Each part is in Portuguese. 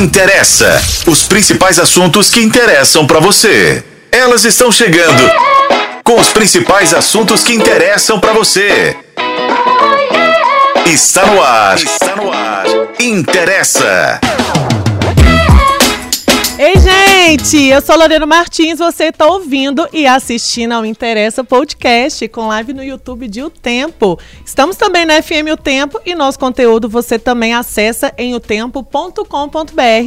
Interessa. Os principais assuntos que interessam para você. Elas estão chegando com os principais assuntos que interessam para você. Está no ar. Está no ar. Interessa. Ei, gente! Eu sou Lorena Martins, você está ouvindo e assistindo ao Interessa Podcast com live no YouTube de O Tempo. Estamos também na FM O Tempo e nosso conteúdo você também acessa em otempo.com.br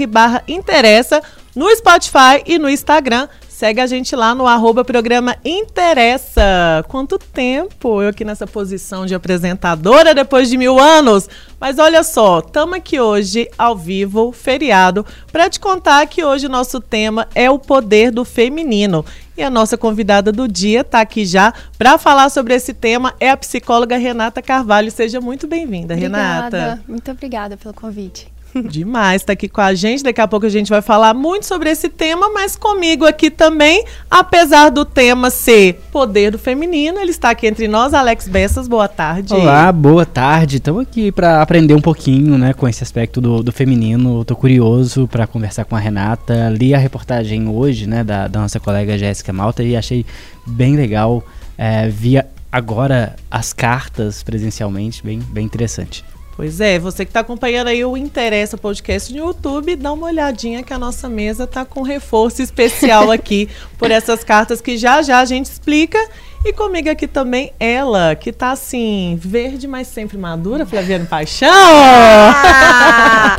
barra Interessa no Spotify e no Instagram Segue a gente lá no arroba programa Interessa. Quanto tempo eu aqui nessa posição de apresentadora depois de mil anos. Mas olha só, estamos aqui hoje ao vivo, feriado, para te contar que hoje o nosso tema é o poder do feminino. E a nossa convidada do dia está aqui já para falar sobre esse tema, é a psicóloga Renata Carvalho. Seja muito bem-vinda, Renata. Muito obrigada pelo convite. Demais, está aqui com a gente. Daqui a pouco a gente vai falar muito sobre esse tema, mas comigo aqui também, apesar do tema ser poder do feminino, ele está aqui entre nós, Alex Bessas. Boa tarde. Olá, boa tarde. Estamos aqui para aprender um pouquinho, né, com esse aspecto do, do feminino. Estou curioso para conversar com a Renata. Li a reportagem hoje, né, da, da nossa colega Jéssica Malta e achei bem legal. É, via agora as cartas presencialmente, bem, bem interessante. Pois é, você que está acompanhando aí o Interessa Podcast no YouTube, dá uma olhadinha que a nossa mesa está com reforço especial aqui por essas cartas que já já a gente explica. E comigo aqui também ela, que tá assim, verde, mas sempre madura, Flaviane Paixão. Ah!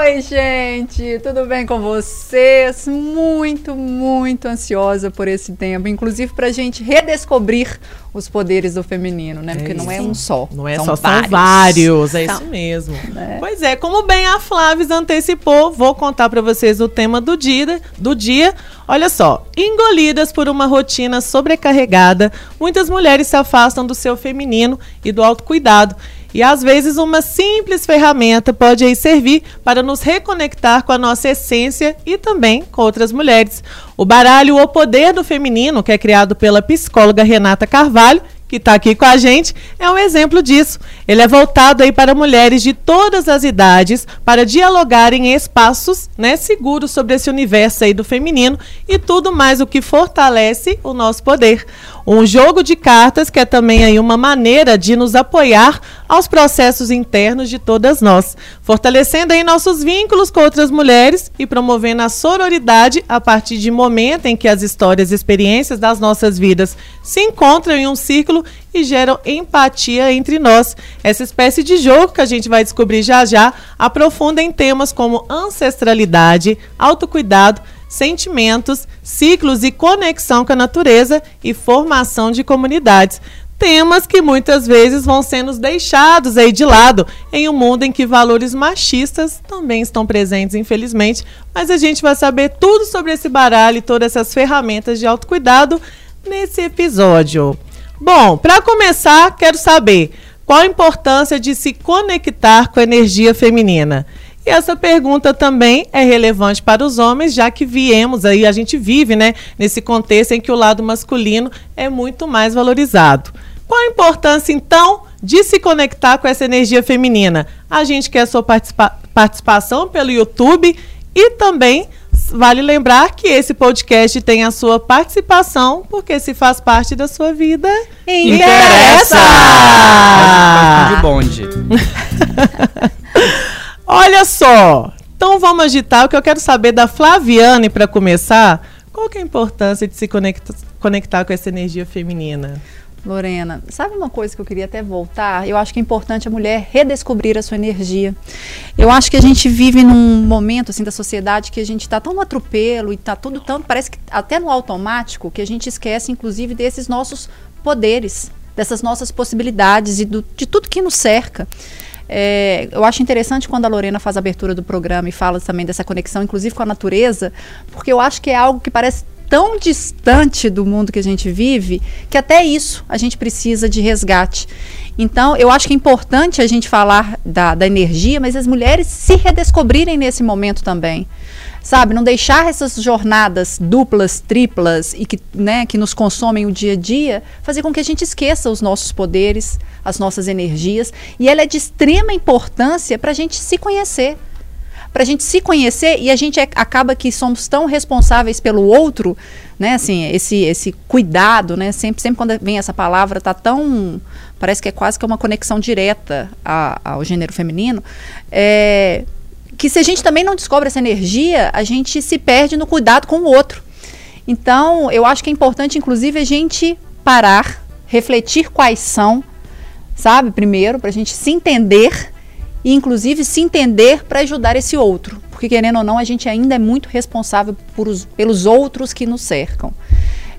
Oi, gente, tudo bem com vocês? Muito, muito ansiosa por esse tempo, inclusive para a gente redescobrir os poderes do feminino, né? Porque é não é um só. Não é são só, vários. são vários. É isso mesmo. É. Pois é, como bem a Flávia antecipou, vou contar para vocês o tema do dia, do dia. Olha só, engolidas por uma rotina sobrecarregada, muitas mulheres se afastam do seu feminino e do autocuidado. E às vezes uma simples ferramenta pode aí servir para nos reconectar com a nossa essência e também com outras mulheres. O baralho O Poder do Feminino, que é criado pela psicóloga Renata Carvalho, que está aqui com a gente, é um exemplo disso. Ele é voltado aí para mulheres de todas as idades, para dialogarem em espaços né, seguros sobre esse universo aí do feminino e tudo mais o que fortalece o nosso poder. Um jogo de cartas que é também aí uma maneira de nos apoiar aos processos internos de todas nós, fortalecendo aí nossos vínculos com outras mulheres e promovendo a sororidade a partir de momento em que as histórias e experiências das nossas vidas se encontram em um círculo e geram empatia entre nós. Essa espécie de jogo que a gente vai descobrir já já aprofunda em temas como ancestralidade, autocuidado, sentimentos, ciclos e conexão com a natureza e formação de comunidades. Temas que muitas vezes vão sendo deixados aí de lado em um mundo em que valores machistas também estão presentes, infelizmente. Mas a gente vai saber tudo sobre esse baralho e todas essas ferramentas de autocuidado nesse episódio. Bom, para começar, quero saber qual a importância de se conectar com a energia feminina. E essa pergunta também é relevante para os homens, já que viemos aí, a gente vive, né, nesse contexto em que o lado masculino é muito mais valorizado. Qual a importância, então, de se conectar com essa energia feminina? A gente quer a sua participa participação pelo YouTube e também vale lembrar que esse podcast tem a sua participação, porque se faz parte da sua vida, interessa! interessa! De bonde. Olha só, então vamos agitar. O que eu quero saber da Flaviane para começar, qual que é a importância de se conectar, conectar com essa energia feminina? Lorena, sabe uma coisa que eu queria até voltar? Eu acho que é importante a mulher redescobrir a sua energia. Eu acho que a gente vive num momento assim da sociedade que a gente está tão no atropelo e está tudo tão parece que até no automático que a gente esquece inclusive desses nossos poderes, dessas nossas possibilidades e do, de tudo que nos cerca. É, eu acho interessante quando a Lorena faz a abertura do programa e fala também dessa conexão, inclusive com a natureza, porque eu acho que é algo que parece tão distante do mundo que a gente vive que até isso a gente precisa de resgate. Então, eu acho que é importante a gente falar da, da energia, mas as mulheres se redescobrirem nesse momento também sabe? Não deixar essas jornadas duplas, triplas e que, né, que nos consomem o dia a dia, fazer com que a gente esqueça os nossos poderes, as nossas energias. E ela é de extrema importância para a gente se conhecer. para a gente se conhecer e a gente é, acaba que somos tão responsáveis pelo outro, né? Assim, esse, esse cuidado, né? Sempre, sempre quando vem essa palavra, tá tão. Parece que é quase que uma conexão direta a, ao gênero feminino. É, que se a gente também não descobre essa energia, a gente se perde no cuidado com o outro. Então, eu acho que é importante, inclusive, a gente parar, refletir quais são, sabe? Primeiro, para a gente se entender e, inclusive, se entender para ajudar esse outro. Porque, querendo ou não, a gente ainda é muito responsável os, pelos outros que nos cercam.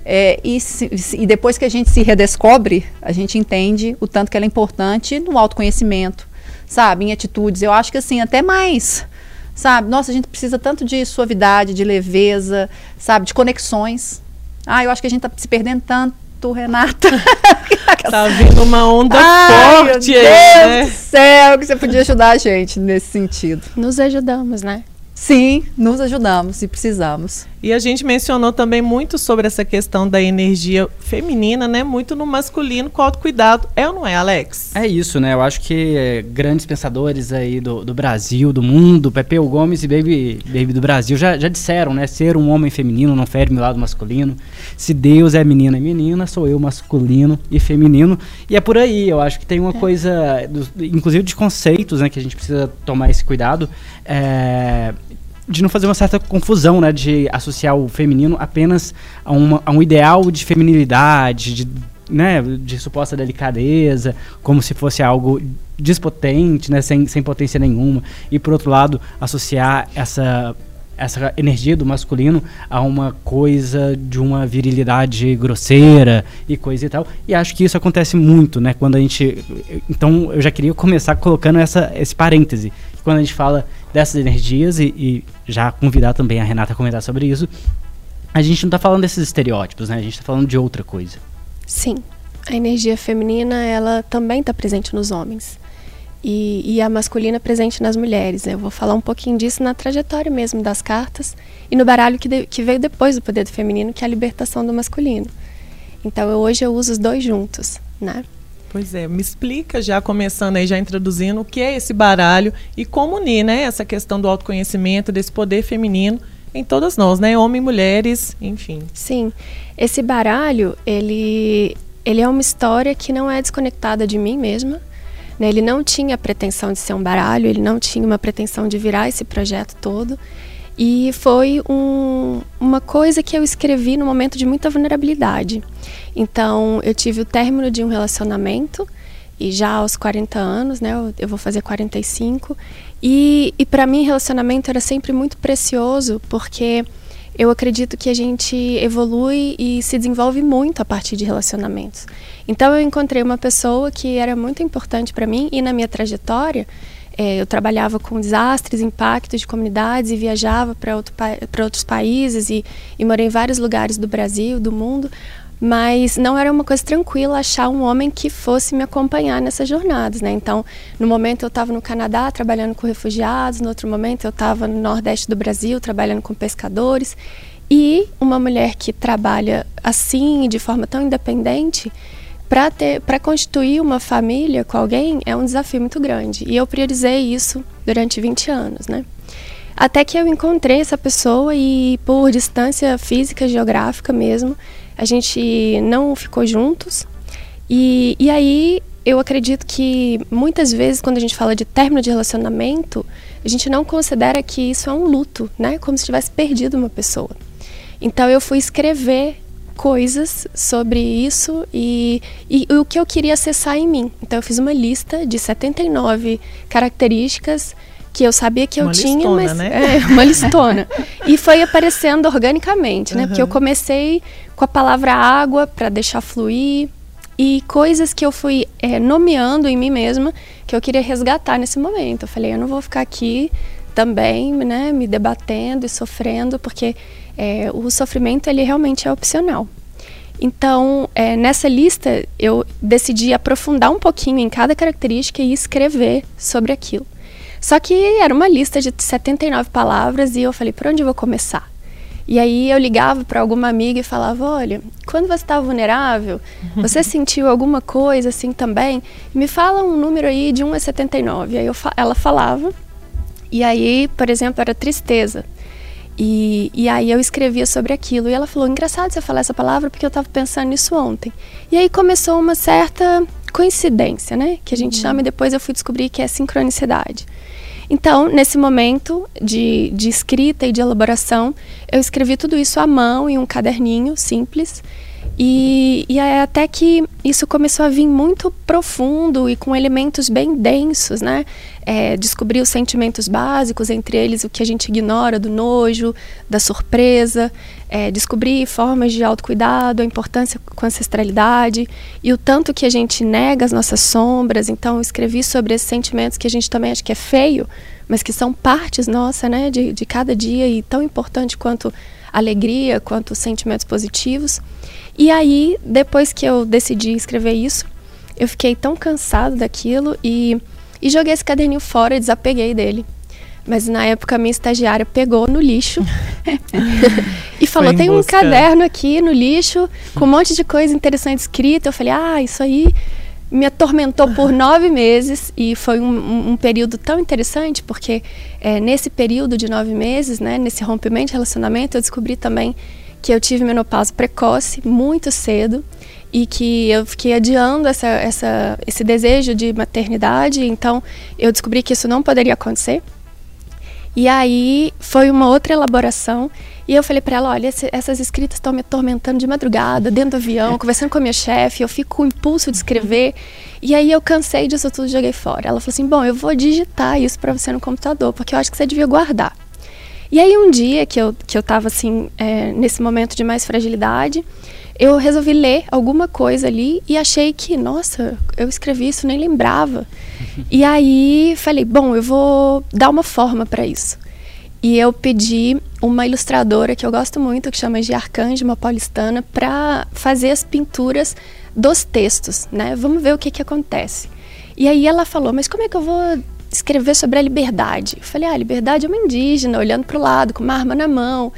É, e, se, e, depois que a gente se redescobre, a gente entende o tanto que ela é importante no autoconhecimento, sabe? Em atitudes. Eu acho que, assim, até mais sabe? Nossa, a gente precisa tanto de suavidade, de leveza, sabe? De conexões. Ah, eu acho que a gente tá se perdendo tanto, Renata. tá vindo uma onda Ai, forte meu Deus aí, né? do céu, que você podia ajudar a gente nesse sentido. Nos ajudamos, né? Sim, nos ajudamos e precisamos. E a gente mencionou também muito sobre essa questão da energia feminina, né? Muito no masculino, com autocuidado. É ou não é, Alex? É isso, né? Eu acho que é, grandes pensadores aí do, do Brasil, do mundo, Pepeu Gomes e Baby, Baby do Brasil, já, já disseram, né? Ser um homem feminino não fere meu lado masculino. Se Deus é menina e menina, sou eu masculino e feminino. E é por aí, eu acho que tem uma é. coisa, do, inclusive de conceitos, né? Que a gente precisa tomar esse cuidado. É, de não fazer uma certa confusão, né? De associar o feminino apenas a, uma, a um ideal de feminilidade, de, né, de suposta delicadeza, como se fosse algo despotente, né, sem, sem potência nenhuma. E, por outro lado, associar essa essa energia do masculino a uma coisa de uma virilidade grosseira e coisa e tal. E acho que isso acontece muito, né? Quando a gente. Então eu já queria começar colocando essa, esse parêntese. Quando a gente fala dessas energias e, e já convidar também a Renata a comentar sobre isso. A gente não está falando desses estereótipos, né? A gente está falando de outra coisa. Sim. A energia feminina, ela também está presente nos homens. E, e, a masculina presente nas mulheres. Eu vou falar um pouquinho disso na trajetória mesmo das cartas e no baralho que, de, que veio depois do poder do feminino, que é a libertação do masculino. Então eu, hoje eu uso os dois juntos, né? Pois é, me explica já começando aí, já introduzindo o que é esse baralho e como unir, né, essa questão do autoconhecimento, desse poder feminino em todas nós, né, homens, mulheres, enfim. Sim, esse baralho, ele, ele é uma história que não é desconectada de mim mesma, né, ele não tinha pretensão de ser um baralho, ele não tinha uma pretensão de virar esse projeto todo, e foi um, uma coisa que eu escrevi no momento de muita vulnerabilidade. Então, eu tive o término de um relacionamento, e já aos 40 anos, né, eu, eu vou fazer 45, e, e para mim relacionamento era sempre muito precioso, porque eu acredito que a gente evolui e se desenvolve muito a partir de relacionamentos. Então eu encontrei uma pessoa que era muito importante para mim e na minha trajetória é, eu trabalhava com desastres, impactos de comunidades e viajava para outro, outros países e, e morei em vários lugares do Brasil, do mundo, mas não era uma coisa tranquila achar um homem que fosse me acompanhar nessas jornadas, né? Então, no momento eu estava no Canadá trabalhando com refugiados, no outro momento eu estava no Nordeste do Brasil trabalhando com pescadores e uma mulher que trabalha assim de forma tão independente para ter para constituir uma família com alguém é um desafio muito grande e eu priorizei isso durante 20 anos, né? Até que eu encontrei essa pessoa e por distância física, geográfica mesmo, a gente não ficou juntos. E, e aí eu acredito que muitas vezes quando a gente fala de término de relacionamento, a gente não considera que isso é um luto, né? Como se tivesse perdido uma pessoa. Então eu fui escrever coisas sobre isso e, e, e, o que eu queria acessar em mim. Então eu fiz uma lista de 79 características que eu sabia que eu uma tinha, listona, mas né? é, uma listona. e foi aparecendo organicamente, né? Uhum. Porque eu comecei com a palavra água para deixar fluir e coisas que eu fui é, nomeando em mim mesma que eu queria resgatar nesse momento. Eu falei, eu não vou ficar aqui também, né, me debatendo e sofrendo, porque é, o sofrimento ele realmente é opcional. Então, é, nessa lista, eu decidi aprofundar um pouquinho em cada característica e escrever sobre aquilo. Só que era uma lista de 79 palavras e eu falei, por onde eu vou começar? E aí eu ligava para alguma amiga e falava, olha, quando você estava vulnerável, você sentiu alguma coisa assim também? Me fala um número aí de 1 a 79. Aí eu, ela falava E aí, por exemplo, era tristeza. E, e aí eu escrevia sobre aquilo. E ela falou: engraçado você falar essa palavra porque eu estava pensando nisso ontem. E aí começou uma certa coincidência, né? Que a gente uhum. chama e depois eu fui descobrir que é sincronicidade. Então, nesse momento de, de escrita e de elaboração, eu escrevi tudo isso à mão em um caderninho simples. E, e é até que isso começou a vir muito profundo e com elementos bem densos, né? É, descobrir os sentimentos básicos, entre eles o que a gente ignora do nojo, da surpresa, é, descobrir formas de autocuidado, a importância com a ancestralidade e o tanto que a gente nega as nossas sombras. Então, escrevi sobre esses sentimentos que a gente também acha que é feio, mas que são partes nossa, né, de, de cada dia e tão importante quanto alegria, quanto sentimentos positivos. E aí, depois que eu decidi escrever isso, eu fiquei tão cansado daquilo e, e joguei esse caderninho fora e desapeguei dele. Mas na época a minha estagiária pegou no lixo e falou: tem um caderno aqui no lixo com um monte de coisa interessante escrita. Eu falei: ah, isso aí me atormentou por nove meses e foi um, um, um período tão interessante porque é, nesse período de nove meses, né, nesse rompimento de relacionamento, eu descobri também que eu tive menopausa precoce muito cedo e que eu fiquei adiando essa, essa, esse desejo de maternidade. Então, eu descobri que isso não poderia acontecer. E aí foi uma outra elaboração. E eu falei para ela: olha, essas escritas estão me atormentando de madrugada, dentro do avião, conversando com a minha chefe. Eu fico com o impulso de escrever. E aí eu cansei disso tudo joguei fora. Ela falou assim: bom, eu vou digitar isso para você no computador, porque eu acho que você devia guardar. E aí um dia que eu, que eu tava assim, é, nesse momento de mais fragilidade, eu resolvi ler alguma coisa ali e achei que, nossa, eu escrevi isso, nem lembrava. e aí falei, bom, eu vou dar uma forma para isso. E eu pedi uma ilustradora que eu gosto muito, que chama de Arcanjo, uma paulistana, para fazer as pinturas dos textos, né? Vamos ver o que que acontece. E aí ela falou, mas como é que eu vou escrever sobre a liberdade. Eu falei, ah, a liberdade é uma indígena, olhando para o lado, com uma arma na mão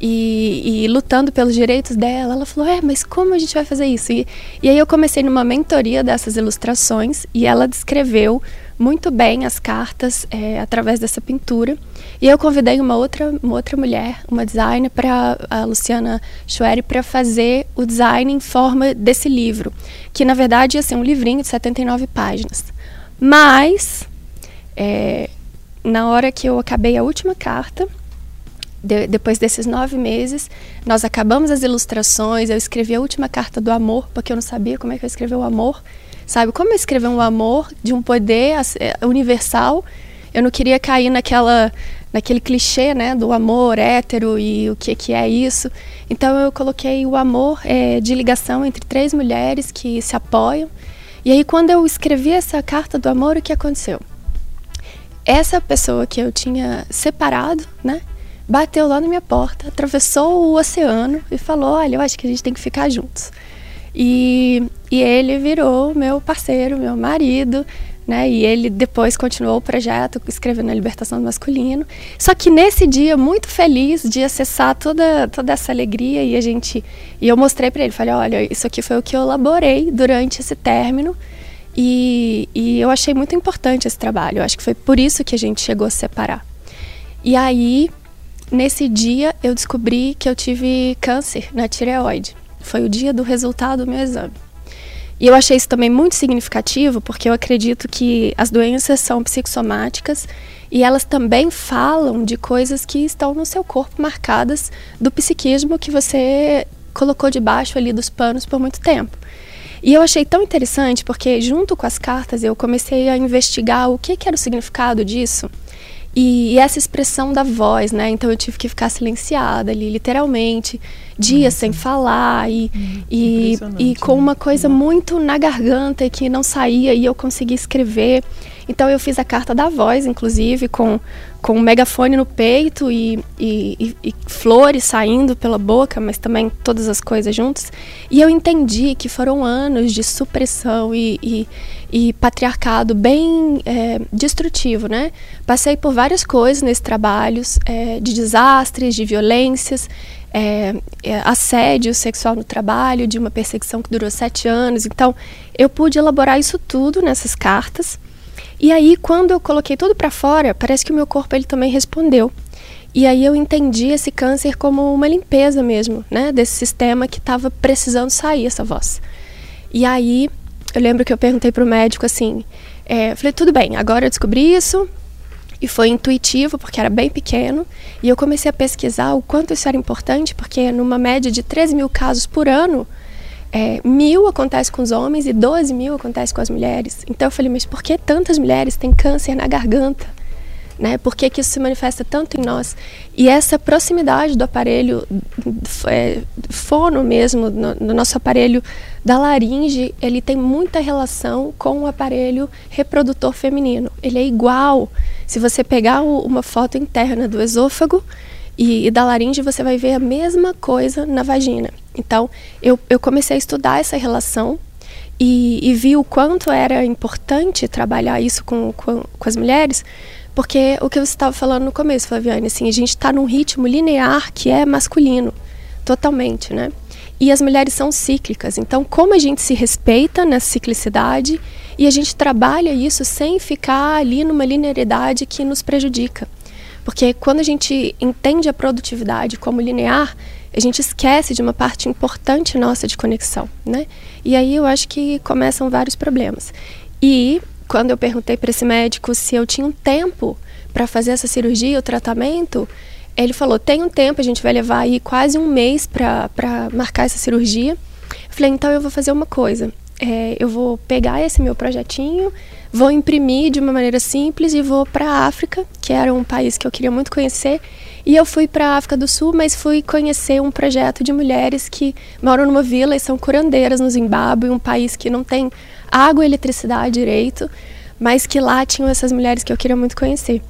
e, e, lutando pelos direitos dela. Ela falou, é, mas como a gente vai fazer isso? E, e aí eu comecei numa mentoria dessas ilustrações e ela descreveu muito bem as cartas é, através dessa pintura. E eu convidei uma outra, uma outra mulher, uma designer, para a Luciana Schwery, para fazer o design em forma desse livro, que na verdade ia ser um livrinho de 79 páginas. Mas é, na hora que eu acabei a última carta, de, depois desses nove meses, nós acabamos as ilustrações, eu escrevi a última carta do amor, porque eu não sabia como é que eu escrevi o amor. Sabe, como eu escrever um amor de um poder é, universal, eu não queria cair naquela naquele clichê, né, do amor hétero e o que que é isso. Então eu coloquei o amor é, de ligação entre três mulheres que se apoiam. E aí quando eu escrevi essa carta do amor, o que aconteceu? Essa pessoa que eu tinha separado, né, bateu lá na minha porta, atravessou o oceano e falou: Olha, eu acho que a gente tem que ficar juntos. E, e ele virou meu parceiro, meu marido, né? E ele depois continuou o projeto escrevendo a libertação do masculino. Só que nesse dia, muito feliz de acessar toda, toda essa alegria, e a gente. E eu mostrei para ele, falei: Olha, isso aqui foi o que eu elaborei durante esse término. E, e eu achei muito importante esse trabalho. Eu acho que foi por isso que a gente chegou a se separar. E aí, nesse dia, eu descobri que eu tive câncer na tireoide. Foi o dia do resultado do meu exame. E eu achei isso também muito significativo, porque eu acredito que as doenças são psicossomáticas e elas também falam de coisas que estão no seu corpo marcadas do psiquismo que você colocou debaixo ali dos panos por muito tempo. E eu achei tão interessante porque, junto com as cartas, eu comecei a investigar o que, que era o significado disso. E, e, essa expressão da voz, né? Então eu tive que ficar silenciada ali, literalmente, dias sem falar e, hum, e, e com uma coisa né? muito na garganta e que não saía e eu consegui escrever. Então eu fiz a carta da voz, inclusive, com, com um megafone no peito e, e, e, e, flores saindo pela boca, mas também todas as coisas juntas. E eu entendi que foram anos de supressão e, e patriarcado bem é, destrutivo, né? Passei por várias coisas nesses trabalhos, é, de desastres, de violências, é, é, assédio sexual no trabalho, de uma perseguição que durou sete anos. Então, eu pude elaborar isso tudo nessas cartas E aí, quando eu coloquei tudo para fora, parece que o meu corpo ele também respondeu. E aí eu entendi esse câncer como uma limpeza mesmo, né? Desse sistema que estava precisando sair essa voz. E aí eu lembro que eu perguntei para o médico assim, é, falei tudo bem, agora eu descobri isso e foi intuitivo porque era bem pequeno e eu comecei a pesquisar o quanto isso era importante porque numa média de 13 mil casos por ano é, mil acontece com os homens e 12 mil acontece com as mulheres. Então eu falei, mas por que tantas mulheres têm câncer na garganta? Né? Por que, que isso se manifesta tanto em nós? E essa proximidade do aparelho é, fono mesmo, no, no, nosso aparelho da laringe, ele tem muita relação com o aparelho reprodutor feminino. Ele é igual. Se você pegar o, uma foto interna do esôfago e, e da laringe, você vai ver a mesma coisa na vagina. Então, eu, eu comecei a estudar essa relação e, e vi o quanto era importante trabalhar isso com, com, com as mulheres, porque o que você estava falando no começo, Flaviane, assim, a gente está num ritmo linear que é masculino, totalmente, né? E as mulheres são cíclicas. Então, como a gente se respeita nessa ciclicidade e a gente trabalha isso sem ficar ali numa linearidade que nos prejudica. Porque quando a gente entende a produtividade como linear, a gente esquece de uma parte importante nossa de conexão, né? E aí eu acho que começam vários problemas. E quando eu perguntei para esse médico se eu tinha um tempo para fazer essa cirurgia, o tratamento, ele falou: tem um tempo, a gente vai levar aí quase um mês para marcar essa cirurgia. Eu falei: então eu vou fazer uma coisa. É, eu vou pegar esse meu projetinho, vou imprimir de uma maneira simples e vou para a África, que era um país que eu queria muito conhecer. E eu fui para a África do Sul, mas fui conhecer um projeto de mulheres que moram numa vila e são curandeiras no Zimbábue, um país que não tem água e eletricidade direito, mas que lá tinham essas mulheres que eu queria muito conhecer.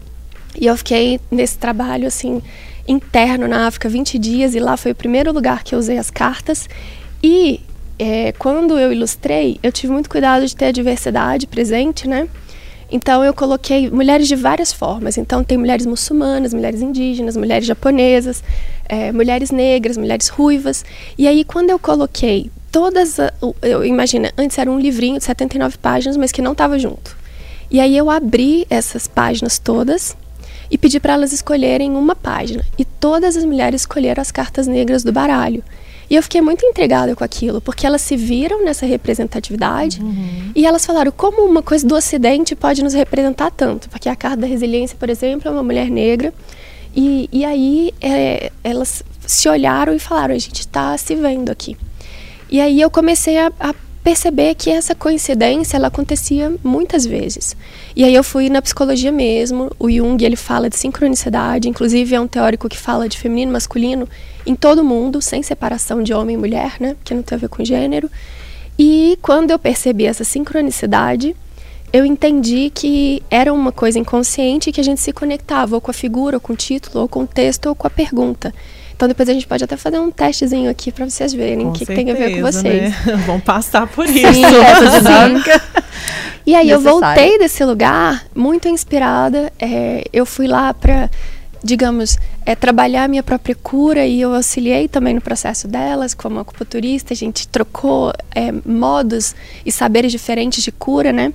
E eu fiquei nesse trabalho assim interno na África 20 dias e lá foi o primeiro lugar que eu usei as cartas. E é, quando eu ilustrei, eu tive muito cuidado de ter a diversidade presente, né? Então eu coloquei mulheres de várias formas. Então tem mulheres muçulmanas, mulheres indígenas, mulheres japonesas, é, mulheres negras, mulheres ruivas. E aí quando eu coloquei todas. Eu imagina, antes era um livrinho de 79 páginas, mas que não estava junto. E aí eu abri essas páginas todas e pedi para elas escolherem uma página. E todas as mulheres escolheram as cartas negras do baralho. E eu fiquei muito intrigada com aquilo, porque elas se viram nessa representatividade uhum. e elas falaram como uma coisa do Ocidente pode nos representar tanto. Porque a carta da resiliência, por exemplo, é uma mulher negra. E, e aí é, elas se olharam e falaram: a gente está se vendo aqui. E aí eu comecei a, a perceber que essa coincidência ela acontecia muitas vezes. E aí eu fui na psicologia mesmo. O Jung ele fala de sincronicidade, inclusive é um teórico que fala de feminino masculino em todo mundo, sem separação de homem e mulher, né? Que não tem a ver com gênero. E quando eu percebi essa sincronicidade, eu entendi que era uma coisa inconsciente que a gente se conectava ou com a figura, ou com o título, ou com o texto, ou com a pergunta. Então depois a gente pode até fazer um testezinho aqui para vocês verem o que, que, tem a ver com vocês. Né? Vão passar por isso. Sim, essa dinâmica. E aí eu voltei desse lugar muito inspirada. É, eu fui lá para, digamos, é, trabalhar a minha própria cura e eu auxiliei também no processo delas como acupunturista. A gente trocou é, modos e saberes diferentes de cura, né?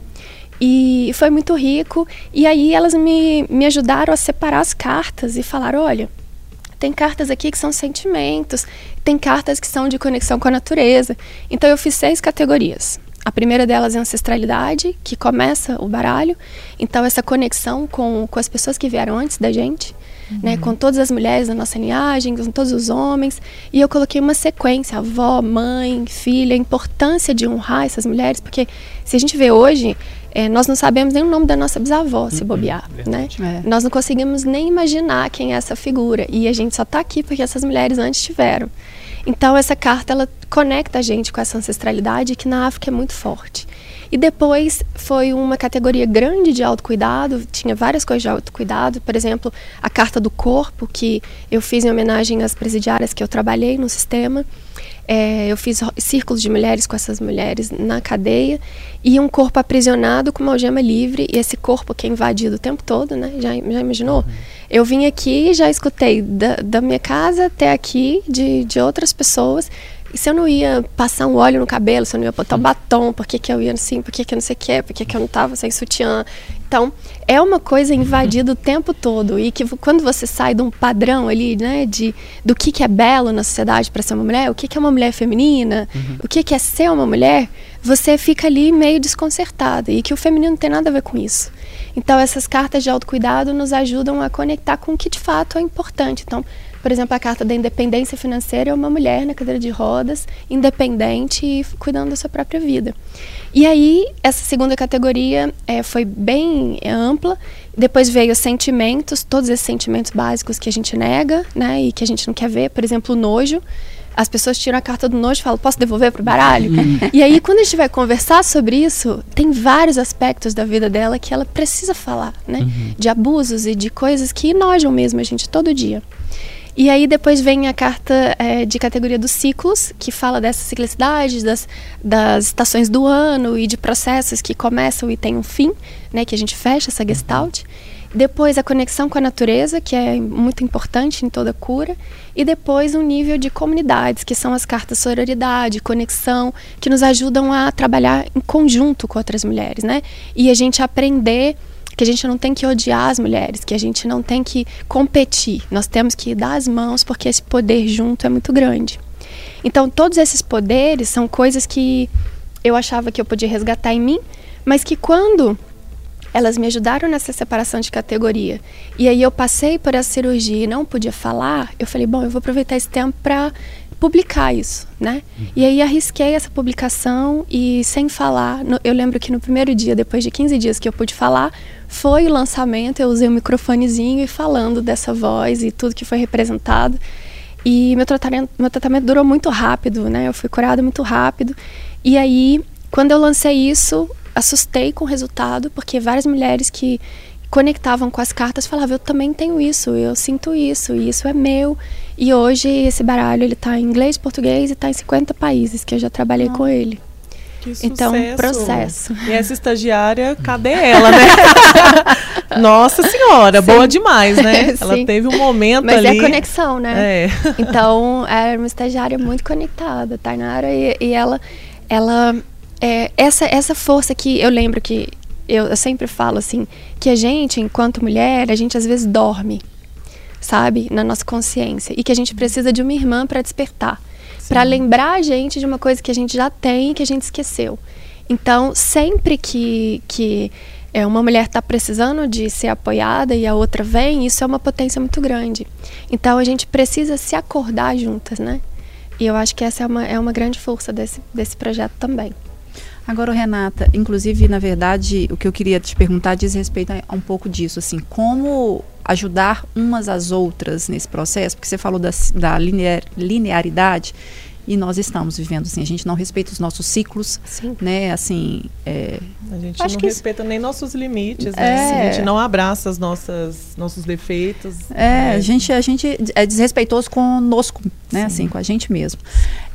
E foi muito rico. E aí elas me, me ajudaram a separar as cartas e falar, olha tem cartas aqui que são sentimentos, tem cartas que são de conexão com a natureza. Então eu fiz seis categorias. A primeira delas é ancestralidade, que começa o baralho. Então, essa conexão com, com as pessoas que vieram antes da gente, uhum. né, com todas as mulheres da nossa linhagem, com todos os homens. E eu coloquei uma sequência: avó, mãe, filha, a importância de honrar essas mulheres, porque se a gente vê hoje, é, nós não sabemos nem o nome da nossa bisavó, se uhum, bobear, né? É. Nós não conseguimos nem imaginar quem é essa figura. E a gente só está aqui porque essas mulheres antes tiveram. Então, essa carta, ela conecta a gente com essa ancestralidade que na África é muito forte. E depois foi uma categoria grande de autocuidado, tinha várias coisas de autocuidado, por exemplo, a carta do corpo, que eu fiz em homenagem às presidiárias que eu trabalhei no sistema. É, eu fiz círculos de mulheres com essas mulheres na cadeia e um corpo aprisionado com uma algema livre e esse corpo que é invadido o tempo todo, né? Já, já imaginou? Uhum. Eu vim aqui já escutei da, da minha casa até aqui de, de outras pessoas se eu não ia passar um óleo no cabelo, se eu não ia botar um batom, por que, que eu ia assim, por que, que eu não sei o que, por que, que eu não tava sem sutiã. Então, é uma coisa invadida o tempo todo. E que quando você sai de um padrão ali, né, de, do que, que é belo na sociedade para ser uma mulher, o que, que é uma mulher feminina, uhum. o que, que é ser uma mulher, você fica ali meio desconcertada. E que o feminino não tem nada a ver com isso. Então, essas cartas de autocuidado nos ajudam a conectar com o que de fato é importante. Então, por exemplo, a carta da independência financeira é uma mulher na cadeira de rodas, independente e cuidando da sua própria vida. E aí, essa segunda categoria é, foi bem ampla. Depois veio os sentimentos, todos esses sentimentos básicos que a gente nega, né, e que a gente não quer ver. Por exemplo, o nojo. As pessoas tiram a carta do nojo e falam, posso devolver para o baralho? Uhum. e aí, quando a gente vai conversar sobre isso, tem vários aspectos da vida dela que ela precisa falar, né? Uhum. De abusos e de coisas que enojam mesmo a gente todo dia. E aí depois vem a carta é, de categoria dos ciclos, que fala dessa ciclicidade, das, das estações do ano e de processos que começam e têm um fim, né, que a gente fecha essa gestalt. Depois a conexão com a natureza, que é muito importante em toda cura. E depois um nível de comunidades, que são as cartas sororidade, conexão, que nos ajudam a trabalhar em conjunto com outras mulheres, né? E a gente aprender que a gente não tem que odiar as mulheres, que a gente não tem que competir. Nós temos que dar as mãos porque esse poder junto é muito grande. Então, todos esses poderes são coisas que eu achava que eu podia resgatar em mim, mas que quando elas me ajudaram nessa separação de categoria, e aí eu passei por essa cirurgia e não podia falar, eu falei, bom, eu vou aproveitar esse tempo para publicar isso, né? Uhum. E aí arrisquei essa publicação e sem falar, no, eu lembro que no primeiro dia, depois de 15 dias que eu pude falar, foi o lançamento, eu usei o um microfonezinho e falando dessa voz e tudo que foi representado. E meu tratamento, meu tratamento durou muito rápido, né? Eu fui curada muito rápido. E aí, quando eu lancei isso, assustei com o resultado, porque várias mulheres que conectavam com as cartas falavam: Eu também tenho isso, eu sinto isso, e isso é meu. E hoje esse baralho ele está em inglês, português e está em 50 países que eu já trabalhei com ele. Então, processo. E essa estagiária, cadê ela, né? Nossa senhora, Sim. boa demais, né? Ela teve um momento Mas ali. Mas é conexão, né? É. Então, era uma estagiária muito conectada, Tainara, e, e ela, ela é, essa, essa força que eu lembro que eu, eu sempre falo assim, que a gente, enquanto mulher, a gente às vezes dorme, sabe? Na nossa consciência. E que a gente precisa de uma irmã para despertar para lembrar a gente de uma coisa que a gente já tem e que a gente esqueceu. Então, sempre que, que é, uma mulher está precisando de ser apoiada e a outra vem, isso é uma potência muito grande. Então, a gente precisa se acordar juntas, né? E eu acho que essa é uma, é uma grande força desse, desse projeto também. Agora, Renata, inclusive, na verdade, o que eu queria te perguntar diz respeito a um pouco disso, assim, como ajudar umas às outras nesse processo, porque você falou da, da linear, linearidade, e nós estamos vivendo assim a gente não respeita os nossos ciclos Sim. né assim é, a gente não respeita nem nossos limites né? é, a gente não abraça as nossas nossos defeitos é né? a gente a gente é desrespeitoso conosco né Sim. assim com a gente mesmo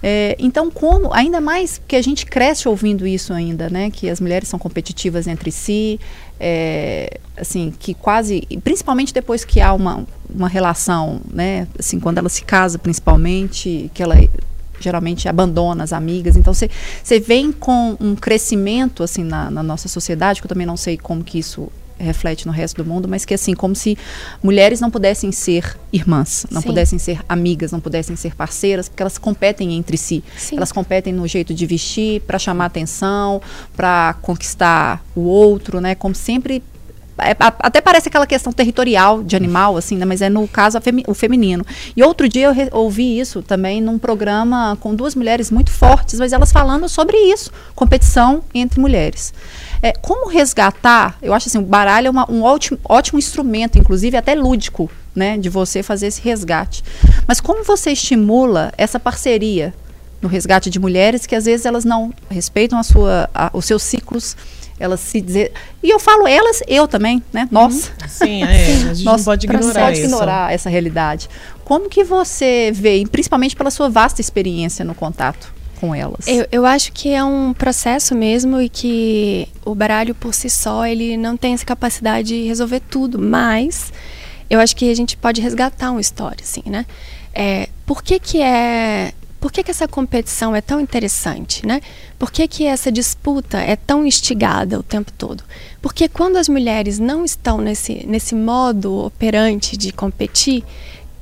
é, então como ainda mais que a gente cresce ouvindo isso ainda né que as mulheres são competitivas entre si é, assim que quase principalmente depois que há uma, uma relação né assim quando ela se casa principalmente que ela geralmente abandona as amigas. Então você vem com um crescimento assim na, na, nossa sociedade, que eu também não sei como que isso reflete no resto do mundo, mas que assim, como se mulheres não pudessem ser irmãs, não Sim. pudessem ser amigas, não pudessem ser parceiras, porque elas competem entre si. Sim. Elas competem no jeito de vestir, para chamar atenção, para conquistar o outro, né? Como sempre até parece aquela questão territorial de animal, assim, né? Mas é no caso femi o feminino. E outro dia eu ouvi isso também num programa com duas mulheres muito fortes, mas elas falando sobre isso, competição entre mulheres. É, como resgatar? Eu acho assim, o baralho é uma, um ótimo, ótimo instrumento, inclusive até lúdico, né, de você fazer esse resgate. Mas como você estimula essa parceria no resgate de mulheres que às vezes elas não respeitam a sua, a, os seus ciclos elas se dizer. E eu falo elas, eu também, né? Nós. Uhum. Sim, é. A gente Nós não pode ignorar pode ignorar essa realidade. Como que você vê, principalmente pela sua vasta experiência no contato com elas? Eu, eu acho que é um processo mesmo e que o baralho por si só ele não tem essa capacidade de resolver tudo, mas eu acho que a gente pode resgatar uma história, assim, né? É, por que que é por que, que essa competição é tão interessante, né? Por que, que essa disputa é tão instigada o tempo todo? Porque quando as mulheres não estão nesse, nesse modo operante de competir,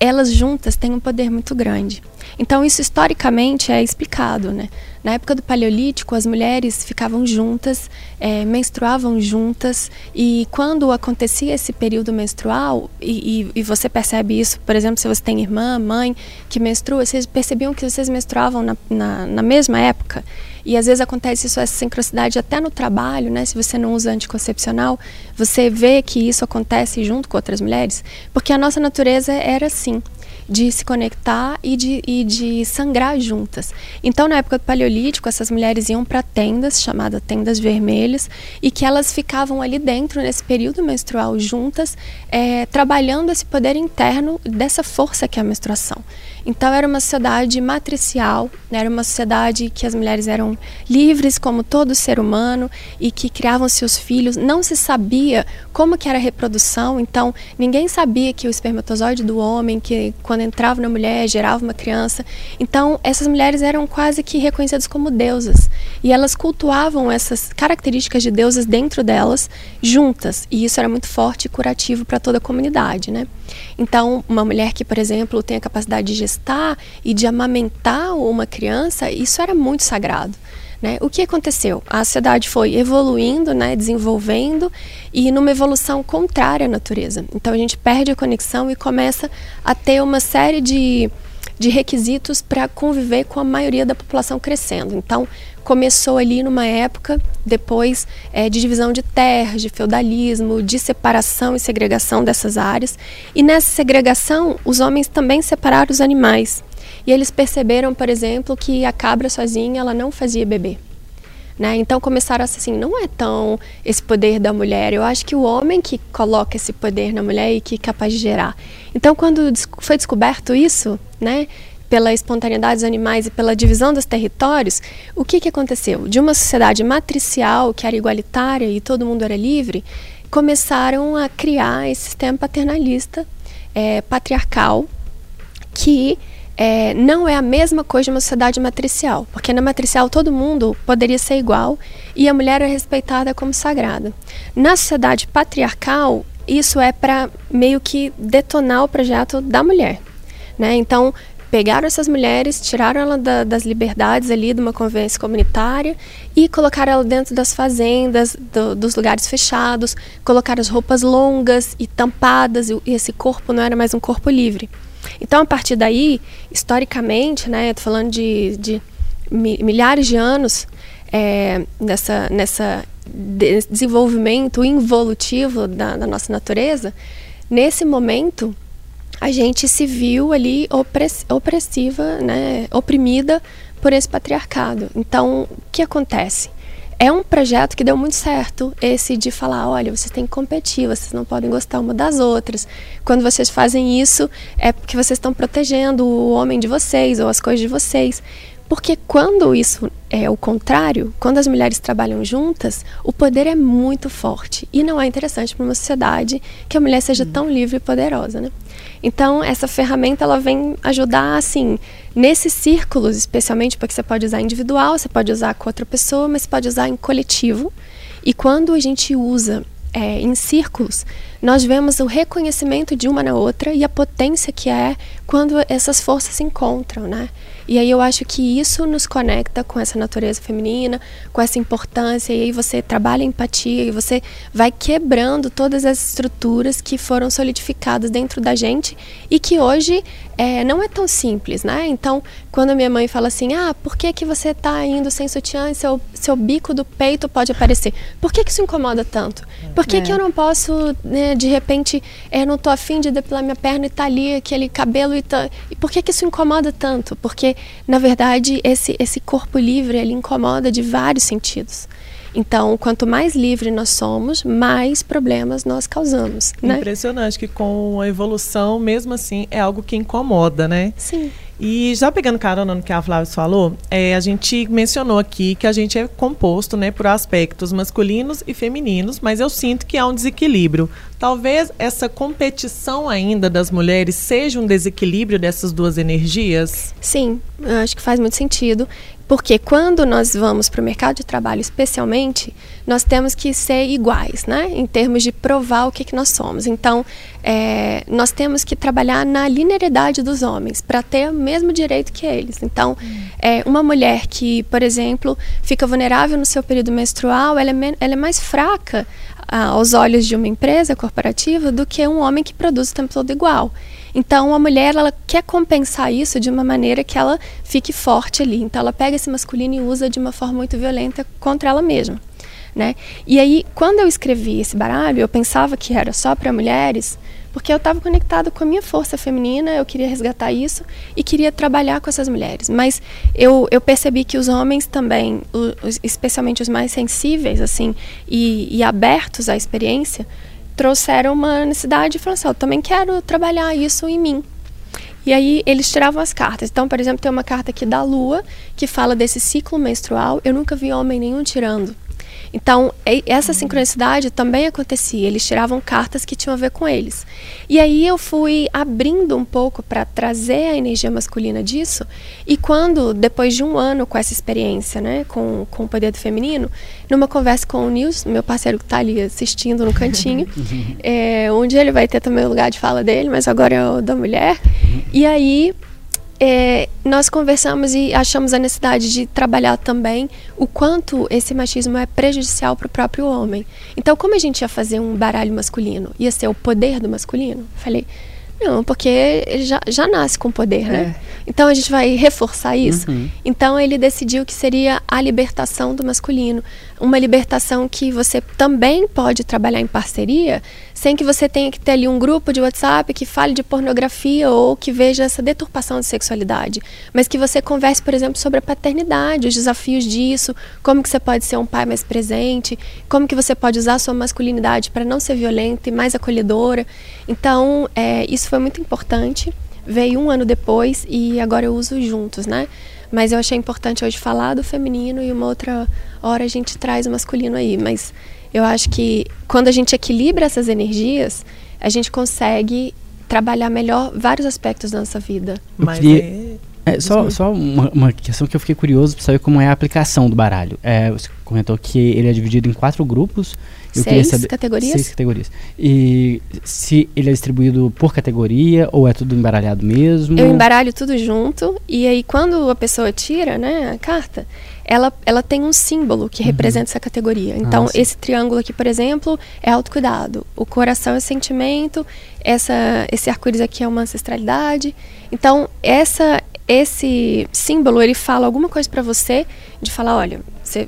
elas juntas têm um poder muito grande. Então, isso historicamente é explicado. Né? Na época do Paleolítico, as mulheres ficavam juntas, é, menstruavam juntas, e quando acontecia esse período menstrual, e, e, e, você percebe isso, por exemplo, se você tem irmã, mãe que menstrua, vocês percebiam que vocês menstruavam na, na, na mesma época. E às vezes acontece isso, essa sincronicidade até no trabalho, né? Se você não usa anticoncepcional, você vê que isso acontece junto com outras mulheres, porque a nossa natureza era assim de se conectar e de, e de sangrar juntas. Então, na época do Paleolítico, essas mulheres iam para tendas, chamadas tendas vermelhas, e que elas ficavam ali dentro, nesse período menstrual, juntas, é, trabalhando esse poder interno dessa força que é a menstruação. Então era uma sociedade matricial, né? era uma sociedade que as mulheres eram livres como todo ser humano e que criavam seus filhos. Não se sabia como que era a reprodução, então ninguém sabia que o espermatozoide do homem, que quando entrava na mulher gerava uma criança. Então essas mulheres eram quase que reconhecidas como deusas e elas cultuavam essas características de deusas dentro delas juntas e isso era muito forte e curativo para toda a comunidade, né? Então uma mulher que, por exemplo, tem a capacidade de gestar gestar e de amamentar uma criança, isso era muito sagrado. Né? O que aconteceu? A sociedade foi evoluindo, né, desenvolvendo e numa evolução contrária à natureza. Então a gente perde a conexão e começa a ter uma série de, de requisitos para conviver com a maioria da população crescendo. Então começou ali numa época depois é, de divisão de terras, de feudalismo, de separação e segregação dessas áreas. E nessa segregação, os homens também separaram os animais. E eles perceberam, por exemplo, que a cabra sozinha ela não fazia bebê. Né? Então começaram assim, não é tão esse poder da mulher. Eu acho que o homem que coloca esse poder na mulher e que é capaz de gerar. Então quando foi descoberto isso, né, pela espontaneidade dos animais e pela divisão dos territórios, o que, que aconteceu? De uma sociedade matricial, que era igualitária e todo mundo era livre, começaram a criar esse sistema paternalista, é, patriarcal, que é, não é a mesma coisa de uma sociedade matricial, porque na matricial todo mundo poderia ser igual e a mulher é respeitada como sagrada. Na sociedade patriarcal, isso é para meio que detonar o projeto da mulher. Né? Então, pegaram essas mulheres, tiraram ela da, das liberdades ali de uma convivência comunitária e colocaram ela dentro das fazendas, do, dos lugares fechados, colocaram as roupas longas e tampadas e, esse corpo não era mais um corpo livre. Então, a partir daí, historicamente, né, tô falando de, de milhares de anos é, nessa, nessa desenvolvimento involutivo da, da nossa natureza, nesse momento a gente se viu ali opress opressiva, né, oprimida por esse patriarcado. Então, o que acontece? É um projeto que deu muito certo, esse de falar, olha, vocês têm que competir, vocês não podem gostar uma das outras. Quando vocês fazem isso, é porque vocês estão protegendo o homem de vocês ou as coisas de vocês. Porque quando isso é o contrário, quando as mulheres trabalham juntas, o poder é muito forte. E não é interessante para uma sociedade que a mulher seja tão livre e poderosa, né? Então, essa ferramenta ela vem ajudar assim, nesses círculos, especialmente porque você pode usar individual, você pode usar com outra pessoa, mas você pode usar em coletivo. E quando a gente usa é, em círculos, nós vemos o reconhecimento de uma na outra e a potência que é quando essas forças se encontram, né? E aí eu acho que isso nos conecta com essa natureza feminina, com essa importância, e aí você trabalha empatia e você vai quebrando todas as estruturas que foram solidificadas dentro da gente e que hoje é, não é tão simples, né? Então, quando a minha mãe fala assim, ah, por que, que você está indo sem sutiã e seu, seu bico do peito pode aparecer? Por que, que isso incomoda tanto? Por que, é. que eu não posso, né, de repente, é, não tô afim de depilar minha perna e tá ali aquele cabelo e tá... E por que, que isso incomoda tanto? Porque na verdade, esse, esse corpo livre ele incomoda de vários sentidos. Então, quanto mais livre nós somos, mais problemas nós causamos. Né? Impressionante que com a evolução, mesmo assim, é algo que incomoda, né? Sim. E já pegando carona no que a Flávia falou, é, a gente mencionou aqui que a gente é composto né, por aspectos masculinos e femininos, mas eu sinto que há um desequilíbrio. Talvez essa competição ainda das mulheres seja um desequilíbrio dessas duas energias? Sim, acho que faz muito sentido. Porque quando nós vamos para o mercado de trabalho, especialmente, nós temos que ser iguais, né? Em termos de provar o que, que nós somos. Então, é, nós temos que trabalhar na linearidade dos homens para ter o mesmo direito que eles. Então, é, uma mulher que, por exemplo, fica vulnerável no seu período menstrual, ela é, ela é mais fraca ah, aos olhos de uma empresa corporativa do que um homem que produz o tempo todo igual. Então, a mulher ela quer compensar isso de uma maneira que ela fique forte ali. Então, ela pega esse masculino e usa de uma forma muito violenta contra ela mesma. Né? E aí, quando eu escrevi esse baralho, eu pensava que era só para mulheres, porque eu estava conectado com a minha força feminina, eu queria resgatar isso e queria trabalhar com essas mulheres. Mas eu, eu percebi que os homens também, os, especialmente os mais sensíveis assim e, e abertos à experiência, trouxeram uma necessidade e falaram assim, eu também quero trabalhar isso em mim. E aí eles tiravam as cartas. Então, por exemplo, tem uma carta aqui da Lua que fala desse ciclo menstrual. Eu nunca vi homem nenhum tirando. Então, essa sincronicidade também acontecia. Eles tiravam cartas que tinham a ver com eles. E aí eu fui abrindo um pouco para trazer a energia masculina disso. E quando, depois de um ano com essa experiência, né, com, com o poder do feminino, numa conversa com o Nils, meu parceiro que está ali assistindo no cantinho, é, onde ele vai ter também o lugar de fala dele, mas agora é o da mulher. E aí é, nós conversamos e achamos a necessidade de trabalhar também o quanto esse machismo é prejudicial para o próprio homem. Então, como a gente ia fazer um baralho masculino? Ia ser o poder do masculino? Falei, não, porque já, já nasce com poder, né? É. Então a gente vai reforçar isso. Uhum. Então ele decidiu que seria a libertação do masculino. Uma libertação que você também pode trabalhar em parceria, sem que você tenha que ter ali um grupo de WhatsApp que fale de pornografia ou que veja essa deturpação de sexualidade, mas que você converse, por exemplo, sobre a paternidade, os desafios disso, como que você pode ser um pai mais presente, como que você pode usar a sua masculinidade para não ser violenta e mais acolhedora. Então, é, isso foi muito importante. Veio um ano depois e agora eu uso juntos, né? Mas eu achei importante hoje falar do feminino e uma outra hora a gente traz o masculino aí. Mas eu acho que quando a gente equilibra essas energias, a gente consegue trabalhar melhor vários aspectos da nossa vida. Mas queria, é... é, só só uma, uma, questão que eu fiquei curioso para saber como é a aplicação do baralho. É, você comentou que ele é dividido em quatro grupos. Eu seis saber, categorias? Seis categorias. E se ele é distribuído por categoria ou é tudo embaralhado mesmo? Eu embaralho tudo junto e aí quando a pessoa tira né, a carta, ela, ela tem um símbolo que uhum. representa essa categoria. Então, ah, esse triângulo aqui, por exemplo, é autocuidado. O coração é sentimento, essa, esse arco-íris aqui é uma ancestralidade. Então, essa, esse símbolo, ele fala alguma coisa para você, de falar, olha,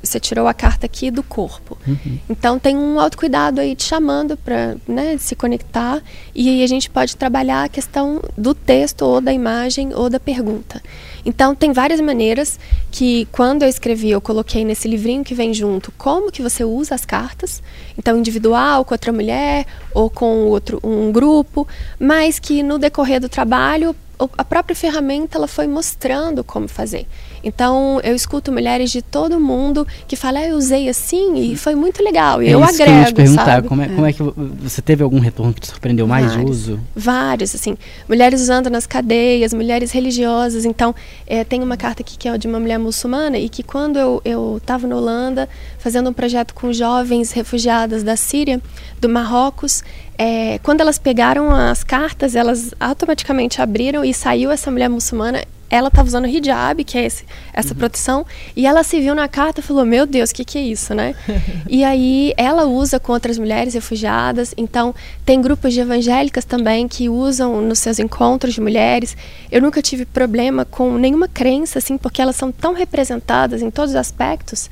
você tirou a carta aqui do corpo. Uhum. Então tem um autocuidado aí te chamando para né, se conectar e aí a gente pode trabalhar a questão do texto ou da imagem ou da pergunta. Então tem várias maneiras que quando eu escrevi eu coloquei nesse livrinho que vem junto como que você usa as cartas. Então individual com outra mulher ou com outro um grupo, mas que no decorrer do trabalho a própria ferramenta ela foi mostrando como fazer. Então, eu escuto mulheres de todo mundo que falam, ah, eu usei assim e foi muito legal. E é eu agrego, que eu te perguntar, sabe? Como é, como é que você teve algum retorno que te surpreendeu mais vários, de uso? Vários, assim. Mulheres usando nas cadeias, mulheres religiosas. Então, é, tem uma carta aqui que é de uma mulher muçulmana e que quando eu estava na Holanda fazendo um projeto com jovens refugiadas da Síria, do Marrocos, é, quando elas pegaram as cartas, elas automaticamente abriram e saiu essa mulher muçulmana ela estava usando hijab, que é esse, essa uhum. proteção, e ela se viu na carta e falou: Meu Deus, o que, que é isso, né? e aí ela usa com outras mulheres refugiadas. Então, tem grupos de evangélicas também que usam nos seus encontros de mulheres. Eu nunca tive problema com nenhuma crença, assim, porque elas são tão representadas em todos os aspectos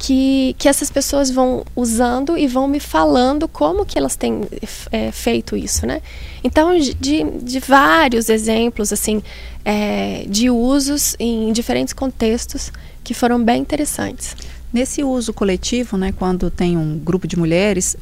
que, que essas pessoas vão usando e vão me falando como que elas têm é, feito isso, né? Então, de, de vários exemplos, assim, é, de usos em diferentes contextos que foram bem interessantes. Nesse uso coletivo, né, quando tem um grupo de mulheres,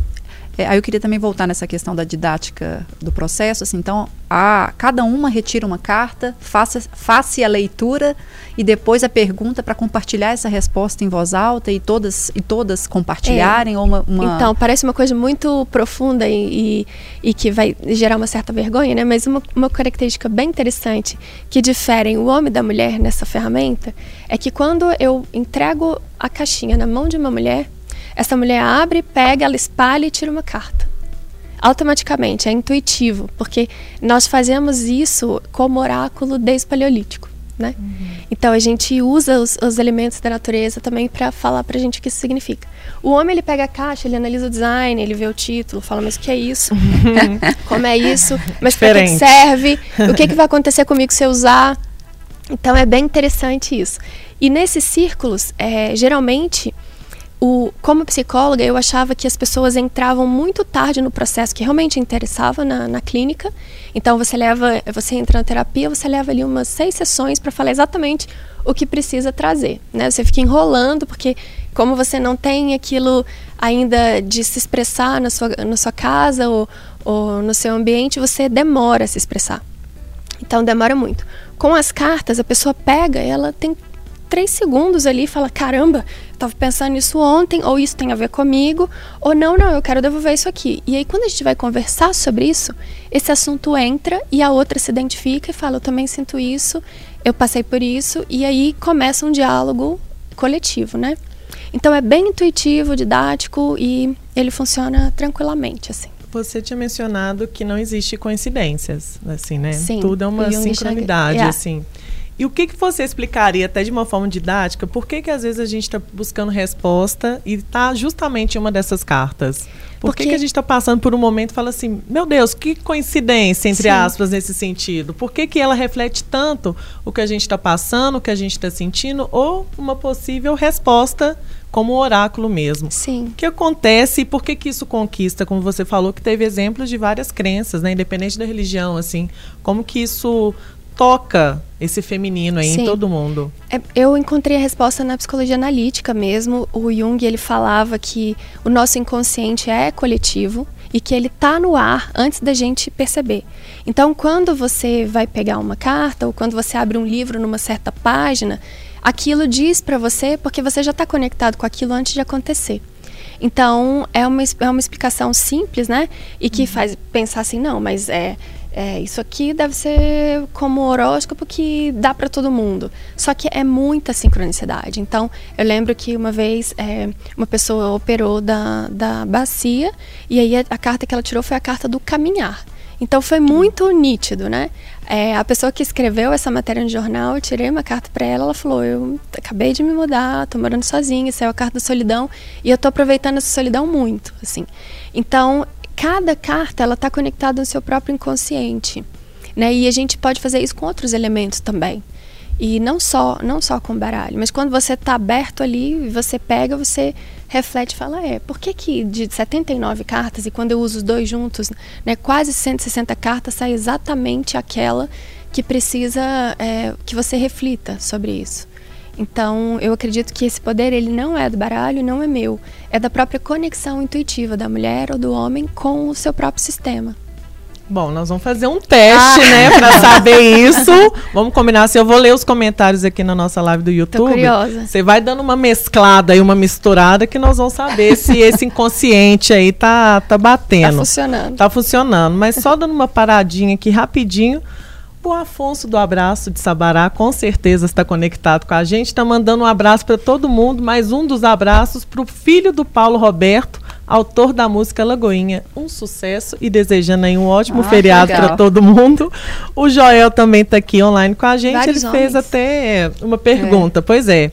É, aí eu queria também voltar nessa questão da didática do processo. Assim, então, a, cada uma retira uma carta, faça, faça a leitura e depois a pergunta para compartilhar essa resposta em voz alta e todas, e todas compartilharem. É. Ou uma, uma... Então, parece uma coisa muito profunda e, e, e, que vai gerar uma certa vergonha, né? Mas uma, uma característica bem interessante que diferem o homem da mulher nessa ferramenta é que quando eu entrego a caixinha na mão de uma mulher, essa mulher abre, pega, ela espalha e tira uma carta automaticamente, é intuitivo, porque nós fazemos isso como oráculo desde o paleolítico. Né? Uhum. Então a gente usa os, os elementos da natureza também para falar para a gente o que isso significa. O homem ele pega a caixa, ele analisa o design, ele vê o título, fala mas o que é isso? Como é isso? Mas para que serve? O que, que vai acontecer comigo se eu usar? Então é bem interessante isso. E nesses círculos, é, geralmente o, como psicóloga, eu achava que as pessoas entravam muito tarde no processo que realmente interessava na, na clínica. Então você leva, você entra na terapia, você leva ali umas seis sessões para falar exatamente o que precisa trazer. Né? Você fica enrolando, porque como você não tem aquilo ainda de se expressar na sua, na sua casa ou, ou no seu ambiente, você demora a se expressar. Então demora muito. Com as cartas, a pessoa pega, ela tem três segundos ali e fala: caramba, estava pensando nisso ontem, ou isso tem a ver comigo, ou não, não, eu quero devolver isso aqui. E aí, quando a gente vai conversar sobre isso, esse assunto entra e a outra se identifica e fala: eu também sinto isso, eu passei por isso, e aí começa um diálogo coletivo, né? Então é bem intuitivo, didático e ele funciona tranquilamente, assim. Você tinha mencionado que não existe coincidências, assim, né? Sim, Tudo é uma sincronidade, yeah. assim. E o que, que você explicaria, até de uma forma didática, por que, que às vezes a gente está buscando resposta e está justamente em uma dessas cartas? Por Porque... que, que a gente está passando por um momento e fala assim, meu Deus, que coincidência, entre Sim. aspas, nesse sentido? Por que, que ela reflete tanto o que a gente está passando, o que a gente está sentindo, ou uma possível resposta como oráculo mesmo. Sim. O que acontece e por que, que isso conquista? Como você falou, que teve exemplos de várias crenças, né? Independente da religião, assim. Como que isso toca esse feminino aí Sim. em todo mundo? É, eu encontrei a resposta na psicologia analítica mesmo. O Jung ele falava que o nosso inconsciente é coletivo e que ele está no ar antes da gente perceber. Então, quando você vai pegar uma carta ou quando você abre um livro numa certa página, aquilo diz para você porque você já está conectado com aquilo antes de acontecer. Então, é uma, é uma explicação simples, né? E que uhum. faz pensar assim, não, mas é, é, isso aqui deve ser como horóscopo que dá para todo mundo. Só que é muita sincronicidade. Então, eu lembro que uma vez é, uma pessoa operou da, da bacia e aí a, a, carta que ela tirou foi a carta do caminhar. Então, foi muito nítido, né? É, a pessoa que escreveu essa matéria no jornal, eu tirei uma carta para ela, ela falou: Eu acabei de me mudar, tô morando sozinha, saiu a carta da solidão e eu tô aproveitando essa solidão muito, assim. Então, cada carta ela está conectada no seu próprio inconsciente, né? E a gente pode fazer isso com outros elementos também. E não só, não só com baralho, mas quando você está aberto ali, você pega, você reflete e fala, é, por que que de 79 cartas, e quando eu uso os dois juntos, né, quase 160 cartas, sai exatamente aquela que precisa é, que você reflita sobre isso. Então, eu acredito que esse poder ele não é do baralho, não é meu, é da própria conexão intuitiva da mulher ou do homem com o seu próprio sistema. Bom, nós vamos fazer um teste, ah. né, para saber isso. Vamos combinar se eu vou ler os comentários aqui na nossa live do YouTube. Tô curiosa. Você vai dando uma mesclada e uma misturada que nós vamos saber se esse inconsciente aí tá tá batendo. Tá funcionando. Tá funcionando, mas só dando uma paradinha aqui rapidinho. O Afonso do Abraço de Sabará com certeza está conectado com a gente. Está mandando um abraço para todo mundo. Mais um dos abraços para o filho do Paulo Roberto, autor da música Lagoinha. Um sucesso e desejando aí um ótimo ah, feriado para todo mundo. O Joel também está aqui online com a gente. Vários Ele homens. fez até uma pergunta. É. Pois é.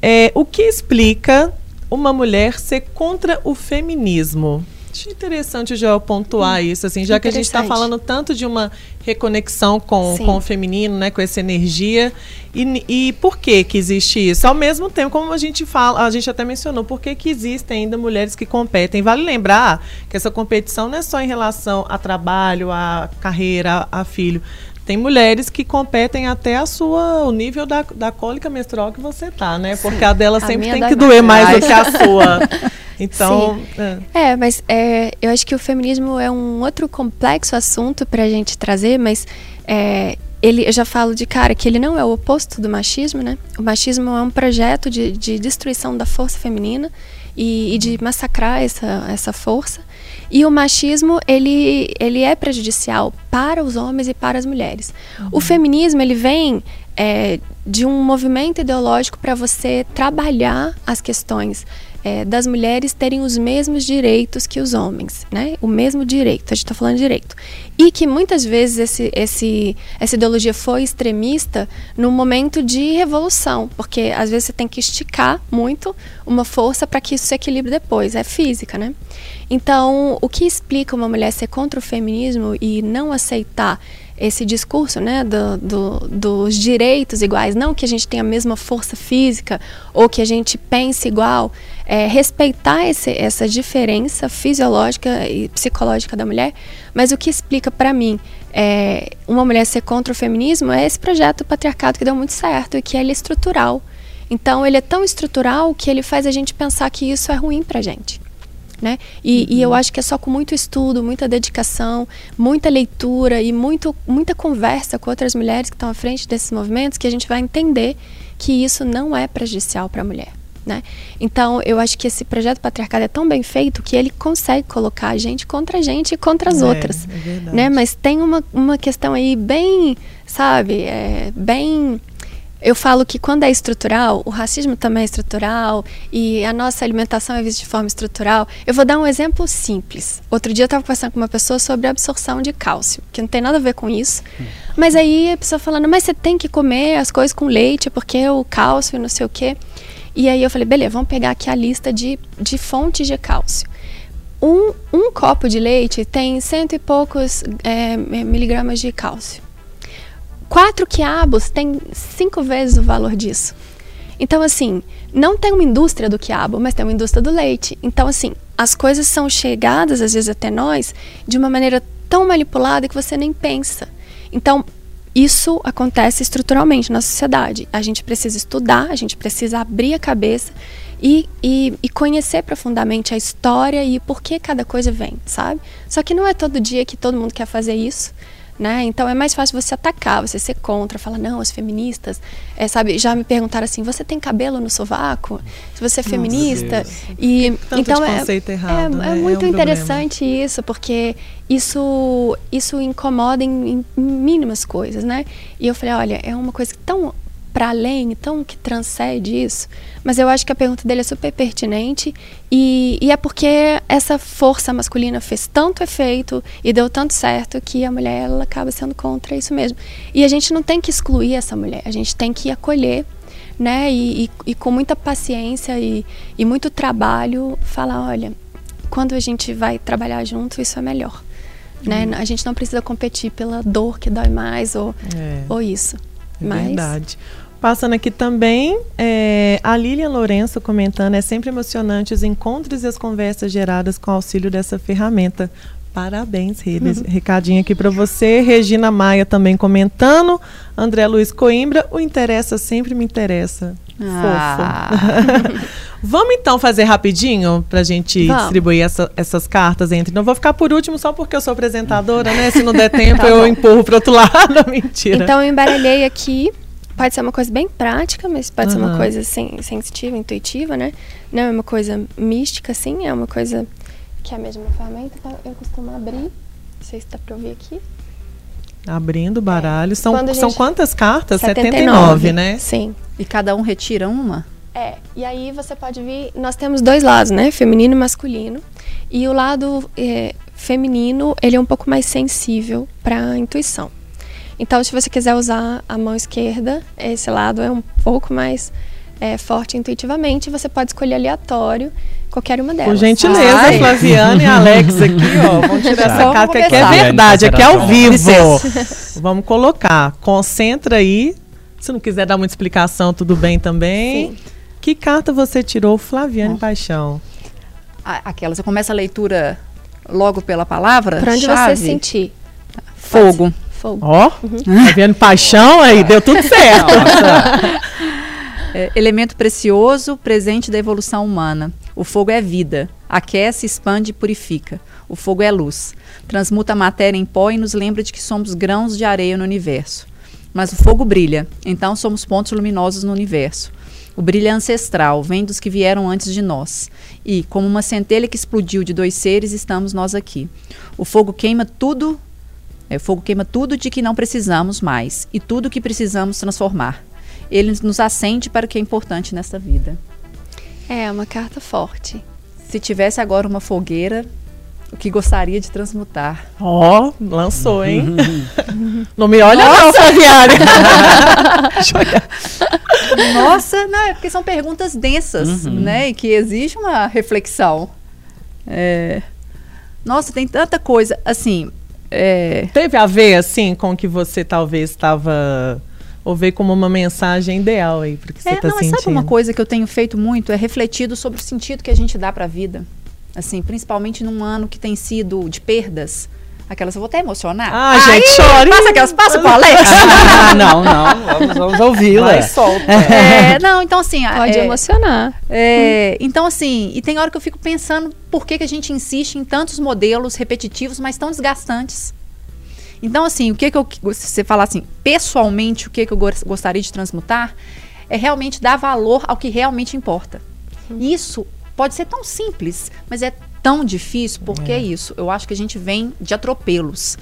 é. O que explica uma mulher ser contra o feminismo? Acho interessante o Joel pontuar hum, isso, assim, já que a gente está falando tanto de uma reconexão com, com o feminino, né, com essa energia. E, e por que que existe isso? Ao mesmo tempo, como a gente fala, a gente até mencionou, por que, que existem ainda mulheres que competem? Vale lembrar que essa competição não é só em relação a trabalho, a carreira, a, filho tem mulheres que competem até a sua o nível da, da cólica menstrual que você tá, né? Porque a dela sempre a tem que doer mais do que a sua. Então. É, é mas é, eu acho que o feminismo é um outro complexo assunto para a gente trazer, mas é, ele, eu já falo de cara que ele não é o oposto do machismo, né? O machismo é um projeto de, de destruição da força feminina e, e, de massacrar essa, essa força. E o machismo, ele, ele é prejudicial para os homens e para as mulheres. Uhum. O feminismo, ele vem é, de um movimento ideológico para você trabalhar as questões é, das mulheres terem os mesmos direitos que os homens, né? O mesmo direito, a gente está falando de direito. E que muitas vezes esse, esse, essa ideologia foi extremista no momento de revolução, porque às vezes você tem que esticar muito uma força para que isso se equilibre depois, é física, né? Então, o que explica uma mulher ser contra o feminismo e não aceitar esse discurso né, do, do, dos direitos iguais, não que a gente tenha a mesma força física ou que a gente pense igual, é, respeitar esse, essa diferença fisiológica e psicológica da mulher, mas o que explica para mim é, uma mulher ser contra o feminismo é esse projeto patriarcado que deu muito certo e que ele é estrutural. Então ele é tão estrutural que ele faz a gente pensar que isso é ruim para gente né? E, uhum. e, eu acho que é só com muito estudo, muita dedicação, muita leitura e muito, muita conversa com outras mulheres que estão à frente desses movimentos que a gente vai entender que isso não é prejudicial para a mulher. Né? Então, eu acho que esse projeto patriarcado é tão bem feito que ele consegue colocar a gente contra a gente e contra as é, outras. É né? Mas tem uma, uma questão aí bem, sabe, é, bem eu falo que quando é estrutural, o racismo também é estrutural e a nossa alimentação é vista de forma estrutural. Eu vou dar um exemplo simples. Outro dia eu estava conversando com uma pessoa sobre a absorção de cálcio, que não tem nada a ver com isso. Hum. Mas aí a pessoa falando, mas você tem que comer as coisas com leite porque o cálcio e não sei o quê. E aí eu falei, beleza, vamos pegar aqui a lista de, de fontes de cálcio. Um, um copo de leite tem cento e poucos é, miligramas de cálcio. Quatro quiabos têm cinco vezes o valor disso. Então, assim, não tem uma indústria do quiabo, mas tem uma indústria do leite. Então, assim, as coisas são chegadas, às vezes, até nós, de uma maneira tão manipulada que você nem pensa. Então, isso acontece estruturalmente na sociedade. A gente precisa estudar, a gente precisa abrir a cabeça e, e, e, conhecer profundamente a história e por que cada coisa vem, sabe? Só que não é todo dia que todo mundo quer fazer isso. Né? Então é mais fácil você atacar, você ser contra, falar, não, as feministas, é, sabe, já me perguntaram assim, você tem cabelo no sovaco? Se você é Nossa feminista. Deus. E Tanto então é, errado, é, né? é, muito é um interessante problema. isso, porque isso, isso incomoda em, em mínimas coisas, né? E eu falei, olha, é uma coisa tão para além, então que transcende isso. Mas eu acho que a pergunta dele é super pertinente e, e, é porque essa força masculina fez tanto efeito e deu tanto certo que a mulher ela acaba sendo contra isso mesmo. E a gente não tem que excluir essa mulher, a gente tem que acolher. Né? E, e, e com muita paciência e, e muito trabalho, falar: olha, quando a gente vai trabalhar junto, isso é melhor. Né? Uhum. A gente não precisa competir pela dor que dói mais ou, é. ou isso. É Mas... Verdade. Passando aqui também, é, a Lilian Lourenço comentando, é sempre emocionante os encontros e as conversas geradas com o auxílio dessa ferramenta. Parabéns, Redes. Uhum. Recadinho aqui para você. Regina Maia também comentando. André Luiz Coimbra, o interessa sempre me interessa. Ah. Fofo. Vamos então fazer rapidinho para a gente Vamos. distribuir essa, essas cartas entre. Não vou ficar por último só porque eu sou apresentadora, né? Se não der tempo, tá eu empurro para outro lado. Mentira. Então eu embaralhei aqui pode ser uma coisa bem prática, mas pode uhum. ser uma coisa sen sensitiva, intuitiva, né? Não é uma coisa mística, assim, é uma coisa que é a mesma ferramenta. Então, eu costumo abrir. Não sei se dá pra ouvir aqui. Abrindo o baralho. É. São, gente... são quantas cartas? 79, 79, né? Sim. E cada um retira uma? É. E aí você pode vir. Nós temos dois lados, né? Feminino e masculino. E o lado é, feminino, ele é um pouco mais sensível para a intuição. Então, se você quiser usar a mão esquerda, esse lado é um pouco mais é, forte intuitivamente, você pode escolher aleatório qualquer uma delas. Por gentileza, Ai. Flaviana e Alex aqui, ó. Vamos tirar essa carta aqui, é verdade, aqui é ao vivo. Vamos colocar. Concentra aí. Se não quiser dar muita explicação, tudo bem também. Sim. Que carta você tirou, Flaviane oh. Paixão? Aquela, você começa a leitura logo pela palavra? Para onde chave. você sentir. Fogo. Fogo. Ó, uhum. tá vendo paixão aí, deu tudo certo. É, elemento precioso, presente da evolução humana. O fogo é vida. Aquece, expande e purifica. O fogo é luz. Transmuta a matéria em pó e nos lembra de que somos grãos de areia no universo. Mas o fogo brilha, então somos pontos luminosos no universo. O brilho é ancestral, vem dos que vieram antes de nós. E, como uma centelha que explodiu de dois seres, estamos nós aqui. O fogo queima tudo, é, fogo queima tudo de que não precisamos mais e tudo que precisamos transformar. Ele nos acende para o que é importante nesta vida. É uma carta forte. Se tivesse agora uma fogueira, o que gostaria de transmutar? Ó, oh, lançou, hein? não me olha Nossa. não. Nossa, não, é porque são perguntas densas, uhum. né? E que exigem uma reflexão. É... Nossa, tem tanta coisa. Assim, é... Teve a ver, assim, com o que você talvez estava. Ou veio como uma mensagem ideal aí para que você é, tá sentindo? Sabe uma coisa que eu tenho feito muito? É refletido sobre o sentido que a gente dá para a vida. Assim, principalmente num ano que tem sido de perdas. Aquelas, eu vou até emocionar. Ah, Aí, gente, chore. Passa aquelas, passa pro Alex. ah, não, não, vamos, vamos ouvi-la. solta. É, não, então assim... Pode é, emocionar. É, então assim, e tem hora que eu fico pensando por que, que a gente insiste em tantos modelos repetitivos, mas tão desgastantes. Então assim, o que que eu... Se você falar assim, pessoalmente, o que que eu gostaria de transmutar, é realmente dar valor ao que realmente importa. Isso pode ser tão simples, mas é tão difícil, porque é. é isso. Eu acho que a gente vem de atropelos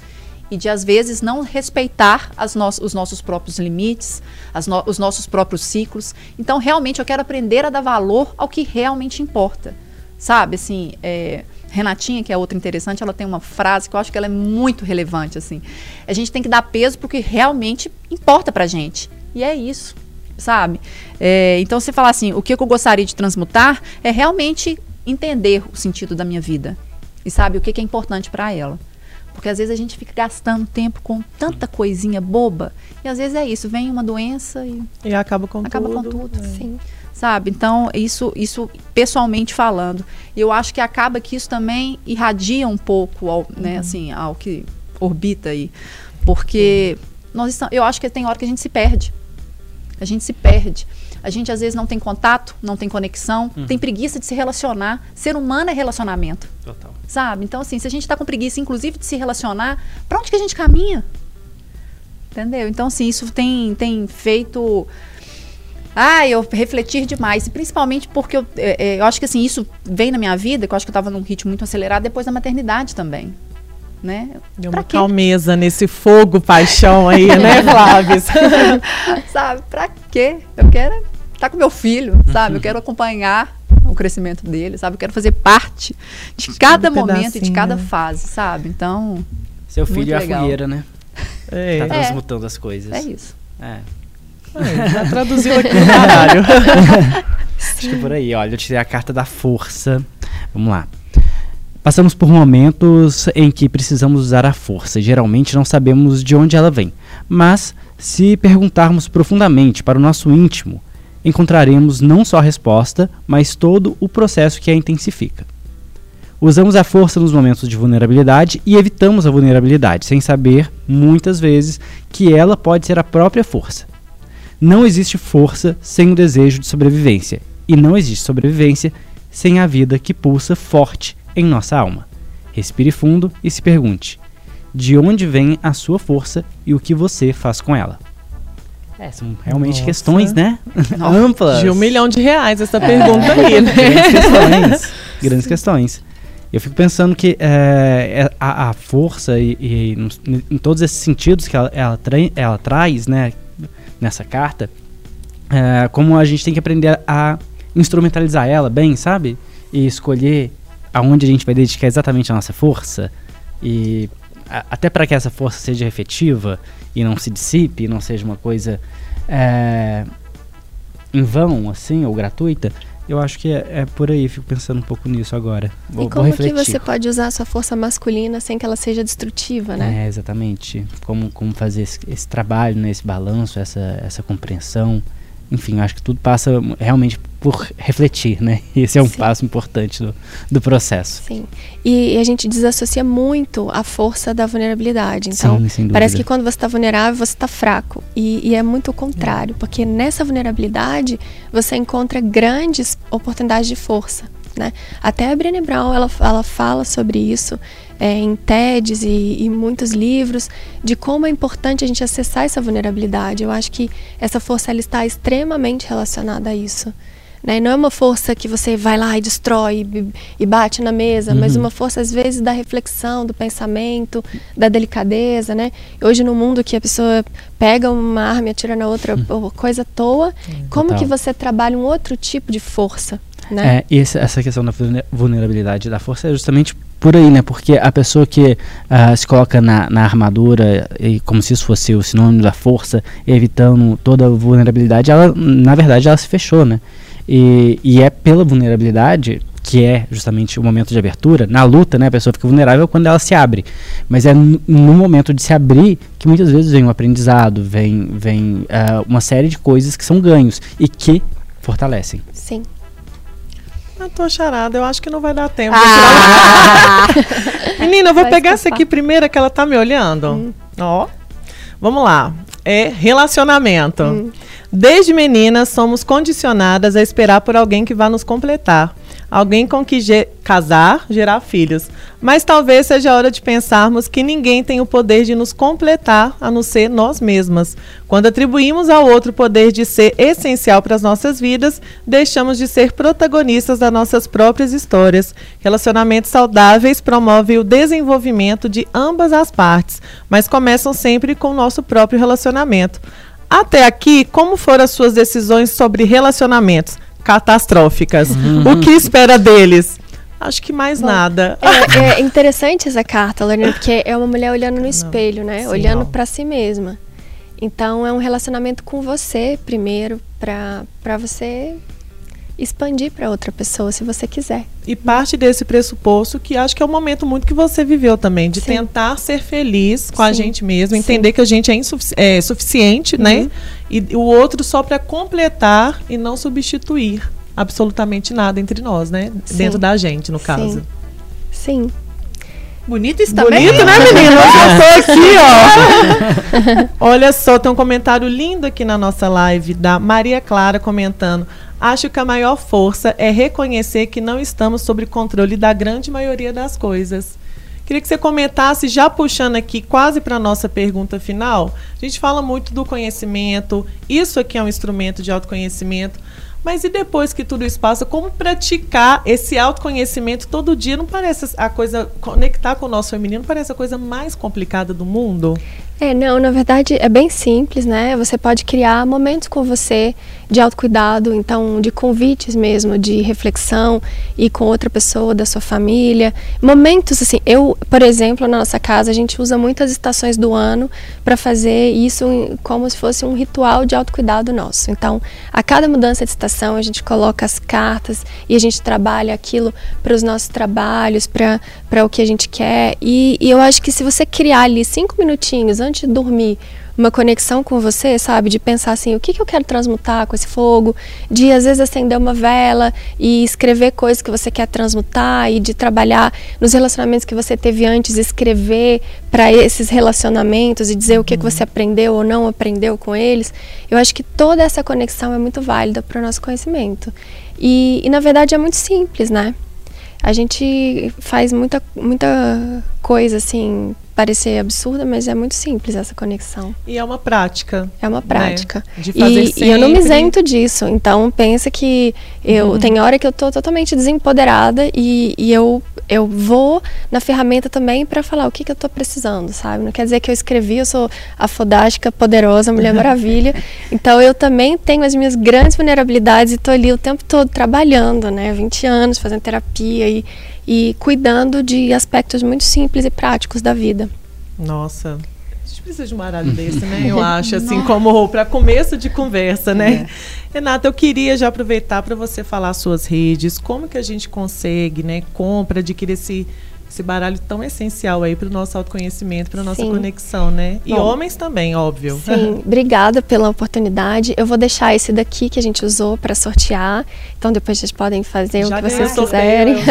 e de às vezes não respeitar no os nossos próprios limites, no os nossos próprios ciclos. Então, realmente, eu quero aprender a dar valor ao que realmente importa. Sabe, assim, é, Renatinha, que é outra interessante, ela tem uma frase que eu acho que ela é muito relevante, assim. A gente tem que dar peso porque realmente importa pra gente. E é isso, sabe? É, então, você falar assim, o que eu gostaria de transmutar é realmente entender o sentido da minha vida e sabe o que, que é importante para ela. Porque às vezes a gente fica gastando tempo com tanta coisinha boba e às vezes é isso, vem uma doença e, e acaba com acaba tudo. com tudo. É. Sim. Sabe? Então, isso isso pessoalmente falando, eu acho que acaba que isso também irradia um pouco ao, né, uhum. assim, ao que orbita aí. Porque nós estamos, eu acho que tem hora que a gente se perde. A gente se perde. A gente às vezes não tem contato, não tem conexão, uhum. tem preguiça de se relacionar. Ser humano é relacionamento. Total. Sabe? Então, assim, se a gente está com preguiça, inclusive, de se relacionar, para onde que a gente caminha? Entendeu? Então, assim, isso tem, tem feito. Ah, eu refletir demais. E principalmente porque eu, é, é, eu acho que assim, isso vem na minha vida, que eu acho que eu estava num ritmo muito acelerado depois da maternidade também né? Deu pra uma quê? calmeza nesse fogo, paixão aí, né, Flávio? sabe, pra quê? Eu quero estar tá com meu filho, sabe? Eu quero acompanhar o crescimento dele, sabe? Eu quero fazer parte de cada momento e de cada fase, sabe? Então. Seu filho é a fogueira, né? É. Tá transmutando é. as coisas. É isso. É. é já traduziu aqui no caralho. Acho que é por aí, olha, eu tirei a carta da força. Vamos lá. Passamos por momentos em que precisamos usar a força e geralmente não sabemos de onde ela vem. Mas, se perguntarmos profundamente para o nosso íntimo, encontraremos não só a resposta, mas todo o processo que a intensifica. Usamos a força nos momentos de vulnerabilidade e evitamos a vulnerabilidade, sem saber, muitas vezes, que ela pode ser a própria força. Não existe força sem o desejo de sobrevivência, e não existe sobrevivência sem a vida que pulsa forte em nossa alma. Respire fundo e se pergunte: de onde vem a sua força e o que você faz com ela? É, são realmente Nossa. questões, né? Amplas. De um milhão de reais essa é. pergunta aí, né? Grandes questões. grandes questões. Eu fico pensando que é, a, a, força e, e em, em todos esses sentidos que ela, ela, tra ela traz, né, nessa carta, é, como a gente tem que aprender a instrumentalizar ela bem, sabe? E escolher aonde a gente vai dedicar exatamente a nossa força e a, até para que essa força seja efetiva e não se dissipe, não seja uma coisa é, em vão, assim, ou gratuita, eu acho que é, é, por aí, fico pensando um pouco nisso agora. Vou, e como que você pode usar a sua força masculina sem que ela seja destrutiva, né? É, exatamente. Como, como fazer esse, esse trabalho, né, esse balanço, essa, essa compreensão enfim, acho que tudo passa realmente por refletir, né? Esse é um Sim. passo importante do, do processo. Sim. E, e, a gente desassocia muito a força da vulnerabilidade. Então, Sim, parece que quando você está vulnerável, você está fraco. E, e, é muito o contrário, é. porque nessa vulnerabilidade você encontra grandes oportunidades de força. Né? Até a Brené Brown ela, ela fala sobre isso é, em TEDs e, e, muitos livros de como é importante a gente acessar essa vulnerabilidade. Eu acho que essa força ela está extremamente relacionada a isso. Né? Não é uma força que você vai lá e destrói e, e bate na mesa, uhum. mas uma força às vezes da reflexão, do pensamento, da delicadeza, né? Hoje no mundo que a pessoa pega uma arma e atira na outra uhum. coisa à toa, como Total. que você trabalha um outro tipo de força? Né? É, e essa questão da vulnerabilidade da força é justamente por aí, né? Porque a pessoa que uh, se coloca na, na, armadura, e como se isso fosse o sinônimo da força, evitando toda a vulnerabilidade, ela, na verdade, ela se fechou, né? E, e é pela vulnerabilidade que é justamente o momento de abertura, na luta, né, a pessoa fica vulnerável quando ela se abre. Mas é no, momento de se abrir que muitas vezes vem um aprendizado, vem, vem uh, uma série de coisas que são ganhos e que fortalecem. Sim. Eu tô charada, eu acho que não vai dar tempo. Ah. Menina, eu vou vai pegar essa aqui primeiro que ela tá me olhando. Hum. Ó. Vamos lá. É relacionamento. Hum. Desde meninas somos condicionadas a esperar por alguém que vá nos completar alguém com que ge casar, gerar filhos. Mas talvez seja a hora de pensarmos que ninguém tem o poder de nos completar a não ser nós mesmas. Quando atribuímos ao outro o poder de ser essencial para as nossas vidas, deixamos de ser protagonistas das nossas próprias histórias. Relacionamentos saudáveis promovem o desenvolvimento de ambas as partes, mas começam sempre com o nosso próprio relacionamento. Até aqui, como foram as suas decisões sobre relacionamentos? catastróficas. Uhum. O que espera deles? Acho que mais Bom, nada. É, é, interessante essa carta, Lorena, porque é uma mulher olhando no espelho, né? Sim, olhando para si mesma. Então é um relacionamento com você primeiro, para você expandir para outra pessoa, se você quiser. E parte desse pressuposto que acho que é um momento muito que você viveu também, de Sim. tentar ser feliz com Sim. a gente mesmo, entender Sim. que a gente é, insufici é suficiente, né? uhum. né? E o outro só para completar e não substituir absolutamente nada entre nós, né? Dentro da gente, no caso. Sim. Bonito isso também. Bonito, né, menino? Eu tô aqui, ó. Olha só, tem um comentário lindo aqui na nossa live da Maria Clara comentando. Acho que a maior força é reconhecer que não estamos sob controle da grande maioria das coisas. Queria que você comentasse, já puxando aqui quase para a nossa pergunta final. A gente fala muito do conhecimento, isso aqui é um instrumento de autoconhecimento, mas e depois que tudo isso passa, como praticar esse autoconhecimento todo dia? Não parece a coisa, conectar com o nosso feminino, parece a coisa mais complicada do mundo? É, não, na verdade é bem simples, né? Você pode criar momentos com você de autocuidado, então de convites mesmo, de reflexão e com outra pessoa da sua família. Momentos assim, eu, por exemplo, na nossa casa a gente usa muitas estações do ano para fazer isso como se fosse um ritual de autocuidado nosso. Então, a cada mudança de estação a gente coloca as cartas e a gente trabalha aquilo para os nossos trabalhos, para o que a gente quer. E, e eu acho que se você criar ali cinco minutinhos antes de dormir, uma conexão com você, sabe? De pensar assim, o que, que eu quero transmutar com esse fogo, de às vezes acender uma vela e escrever coisas que você quer transmutar e de trabalhar nos relacionamentos que você teve antes, escrever para esses relacionamentos e dizer o que, que você aprendeu ou não aprendeu com eles. Eu acho que toda essa conexão é muito válida para o nosso conhecimento. E, e na verdade é muito simples, né? A gente faz muita, muita coisa assim parecer absurda, mas é muito simples essa conexão. E é uma prática. É uma né? prática. Né? De fazer e, sempre. e eu não me isento disso. Então pensa que eu uhum. tem hora que eu tô totalmente desempoderada e, e eu eu vou na ferramenta também para falar o que, que eu estou precisando, sabe? Não quer dizer que eu escrevi, eu sou a fodástica, poderosa, Mulher Maravilha. Então eu também tenho as minhas grandes vulnerabilidades e estou ali o tempo todo trabalhando, né? 20 anos fazendo terapia e e cuidando de aspectos muito simples e práticos da vida. Nossa, a gente precisa de um baralho desse, né? Eu acho, assim, como para começo de conversa, né? É. Renata, eu queria já aproveitar para você falar suas redes, como que a gente consegue, né? Compra, adquirir esse esse baralho tão essencial aí para o nosso autoconhecimento, para nossa Sim. conexão, né? E Bom, homens também, óbvio. Sim, obrigada pela oportunidade. Eu vou deixar esse daqui que a gente usou para sortear. Então depois vocês podem fazer Já o que vocês quiserem.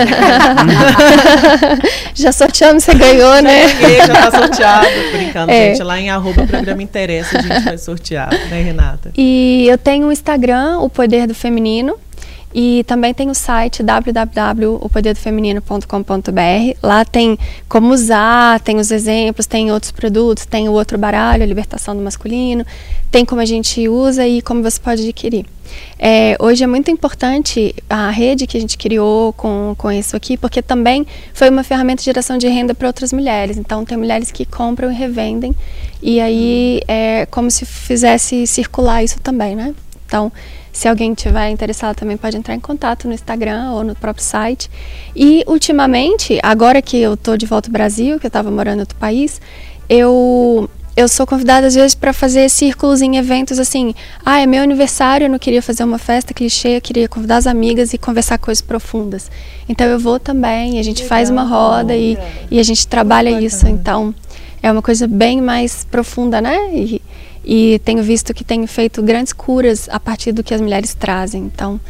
já sorteamos, você ganhou, né? Já ganhei, já tá sorteado. Brincando, é. gente. Lá em arroba programa interessa a gente vai sortear, né, Renata? E eu tenho o Instagram, o Poder do Feminino. E também tem o site www.opoderdofeminino.com.br. Lá tem como usar, tem os exemplos, tem outros produtos, tem o outro baralho, a libertação do masculino, tem como a gente usa e como você pode adquirir. É, hoje é muito importante a rede que a gente criou com, com isso aqui, porque também foi uma ferramenta de geração de renda para outras mulheres. Então, tem mulheres que compram e revendem, e aí é como se fizesse circular isso também, né? Então, se alguém tiver interessado também pode entrar em contato no Instagram ou no próprio site. E ultimamente, agora que eu estou de volta ao Brasil, que eu estava morando em outro país, eu eu sou convidada às vezes para fazer círculos em eventos assim. Ah, é meu aniversário, eu não queria fazer uma festa clichê, eu queria convidar as amigas e conversar coisas profundas. Então eu vou também, a gente Legal. faz uma roda e, e a gente trabalha isso. Então é uma coisa bem mais profunda, né? E, e tenho visto que tenho feito grandes curas a partir do que as mulheres trazem. Então,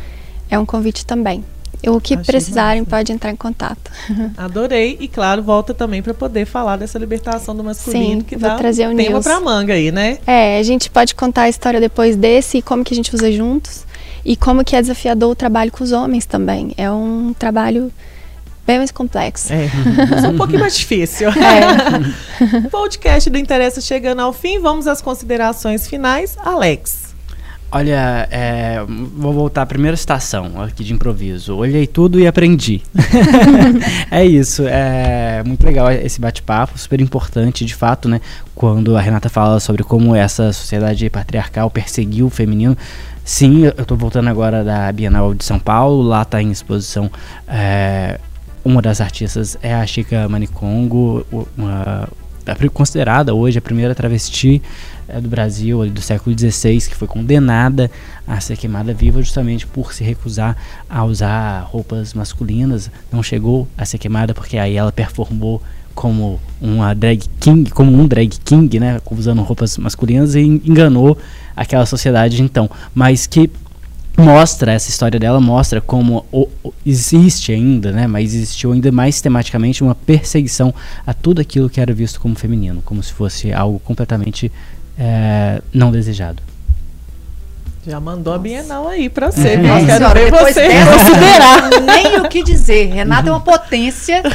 é um convite também. O que Achei precisarem massa. pode entrar em contato. Adorei e claro volta também para poder falar dessa libertação do masculino Sim, que vou dá trazer um tema para manga aí, né? É, a gente pode contar a história depois desse e como que a gente usa juntos e como que é desafiador o trabalho com os homens também. É um trabalho bem mais complexo. É, é um pouquinho mais difícil. É. Podcast do Interessa chegando ao fim, vamos às considerações finais. Alex. Olha, é, vou voltar à primeira estação aqui de improviso. Olhei tudo e aprendi. é isso, é muito legal esse bate-papo, super importante, de fato, né? Quando a Renata fala sobre como essa sociedade patriarcal perseguiu o feminino. Sim, eu estou voltando agora da Bienal de São Paulo, lá está em exposição é, uma das artistas é a Chica Manicongo, uma, considerada hoje a primeira travesti é, do Brasil, do século XVI, que foi condenada a ser queimada viva justamente por se recusar a usar roupas masculinas. Não chegou a ser queimada porque aí ela performou como uma drag king, como um drag king, né, usando roupas masculinas e enganou aquela sociedade então, mas que mostra essa história dela mostra como o, o, existe ainda, né, mas existiu ainda mais sistematicamente uma perseguição a tudo aquilo que era visto como feminino, como se fosse algo completamente é, não desejado. Já mandou Nossa. a Bienal aí pra você. É. Nossa, quero ver você considerar. Nem o que dizer. Renata é uma potência.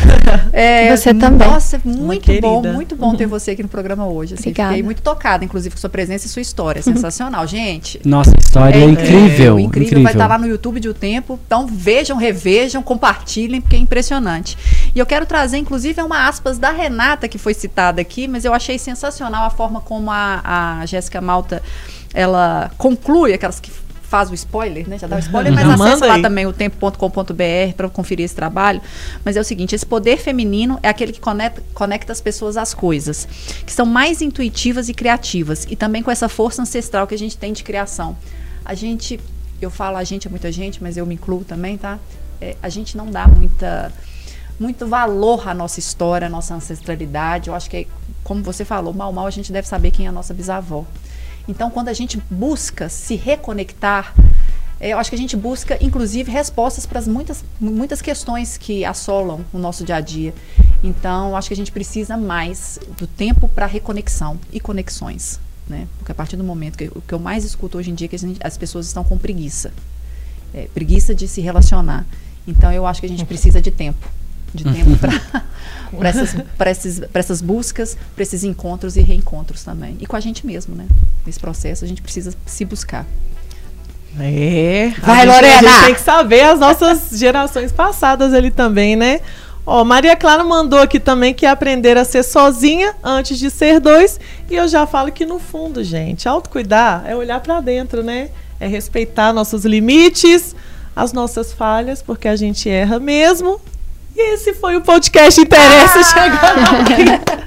É, você também. Nossa, muito bom, muito bom ter você aqui no programa hoje. Assim, fiquei muito tocada, inclusive, com sua presença e sua história. Sensacional, gente. Nossa, história é, é incrível, incrível, incrível. Vai estar lá no YouTube de O Tempo. Então vejam, revejam, compartilhem, porque é impressionante. E eu quero trazer, inclusive, uma aspas da Renata, que foi citada aqui, mas eu achei sensacional a forma como a, a Jéssica Malta ela conclui, aquelas que faz o spoiler, né? Já dá o spoiler, mas acessa lá também o tempo.com.br para conferir esse trabalho. Mas é o seguinte, esse poder feminino é aquele que conecta, conecta as pessoas às coisas, que são mais intuitivas e criativas, e também com essa força ancestral que a gente tem de criação. A gente, eu falo a gente é muita gente, mas eu me incluo também, tá? É, a gente não dá muita muito valor à nossa história, à nossa ancestralidade. Eu acho que, como você falou, mal mal a gente deve saber quem é a nossa bisavó. Então, quando a gente busca se reconectar, é, eu acho que a gente busca, inclusive, respostas para as muitas, muitas questões que assolam o nosso dia a dia. Então, acho que a gente precisa mais do tempo para reconexão e conexões. Né? Porque a partir do momento que o que eu mais escuto hoje em dia é que gente, as pessoas estão com preguiça. É, preguiça de se relacionar. Então, eu acho que a gente precisa de tempo de tempo para essas, essas, essas buscas, para esses encontros e reencontros também. E com a gente mesmo, né? Nesse processo, a gente precisa se buscar. É. Vai, a gente, Lorena! A gente tem que saber as nossas gerações passadas ali também, né? Ó, Maria Clara mandou aqui também que aprender a ser sozinha antes de ser dois. E eu já falo que no fundo, gente, autocuidar é olhar para dentro, né? É respeitar nossos limites, as nossas falhas, porque a gente erra mesmo esse foi o podcast Interessa ah! chegando aqui.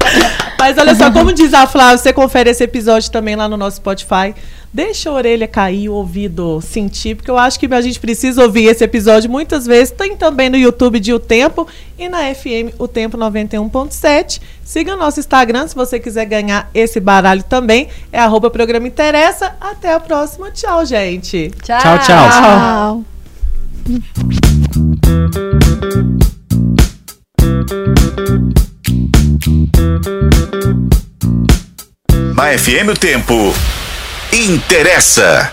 Mas olha só, como diz a Flávia, você confere esse episódio também lá no nosso Spotify. Deixa a orelha cair, o ouvido sentir, porque eu acho que a gente precisa ouvir esse episódio muitas vezes. Tem também no YouTube de O Tempo e na FM O Tempo 91.7. Siga nosso Instagram se você quiser ganhar esse baralho também. É arroba programa Interessa. Até a próxima. Tchau, gente. Tchau, Tchau, tchau. Tchau. Na FM o Tempo. Interessa.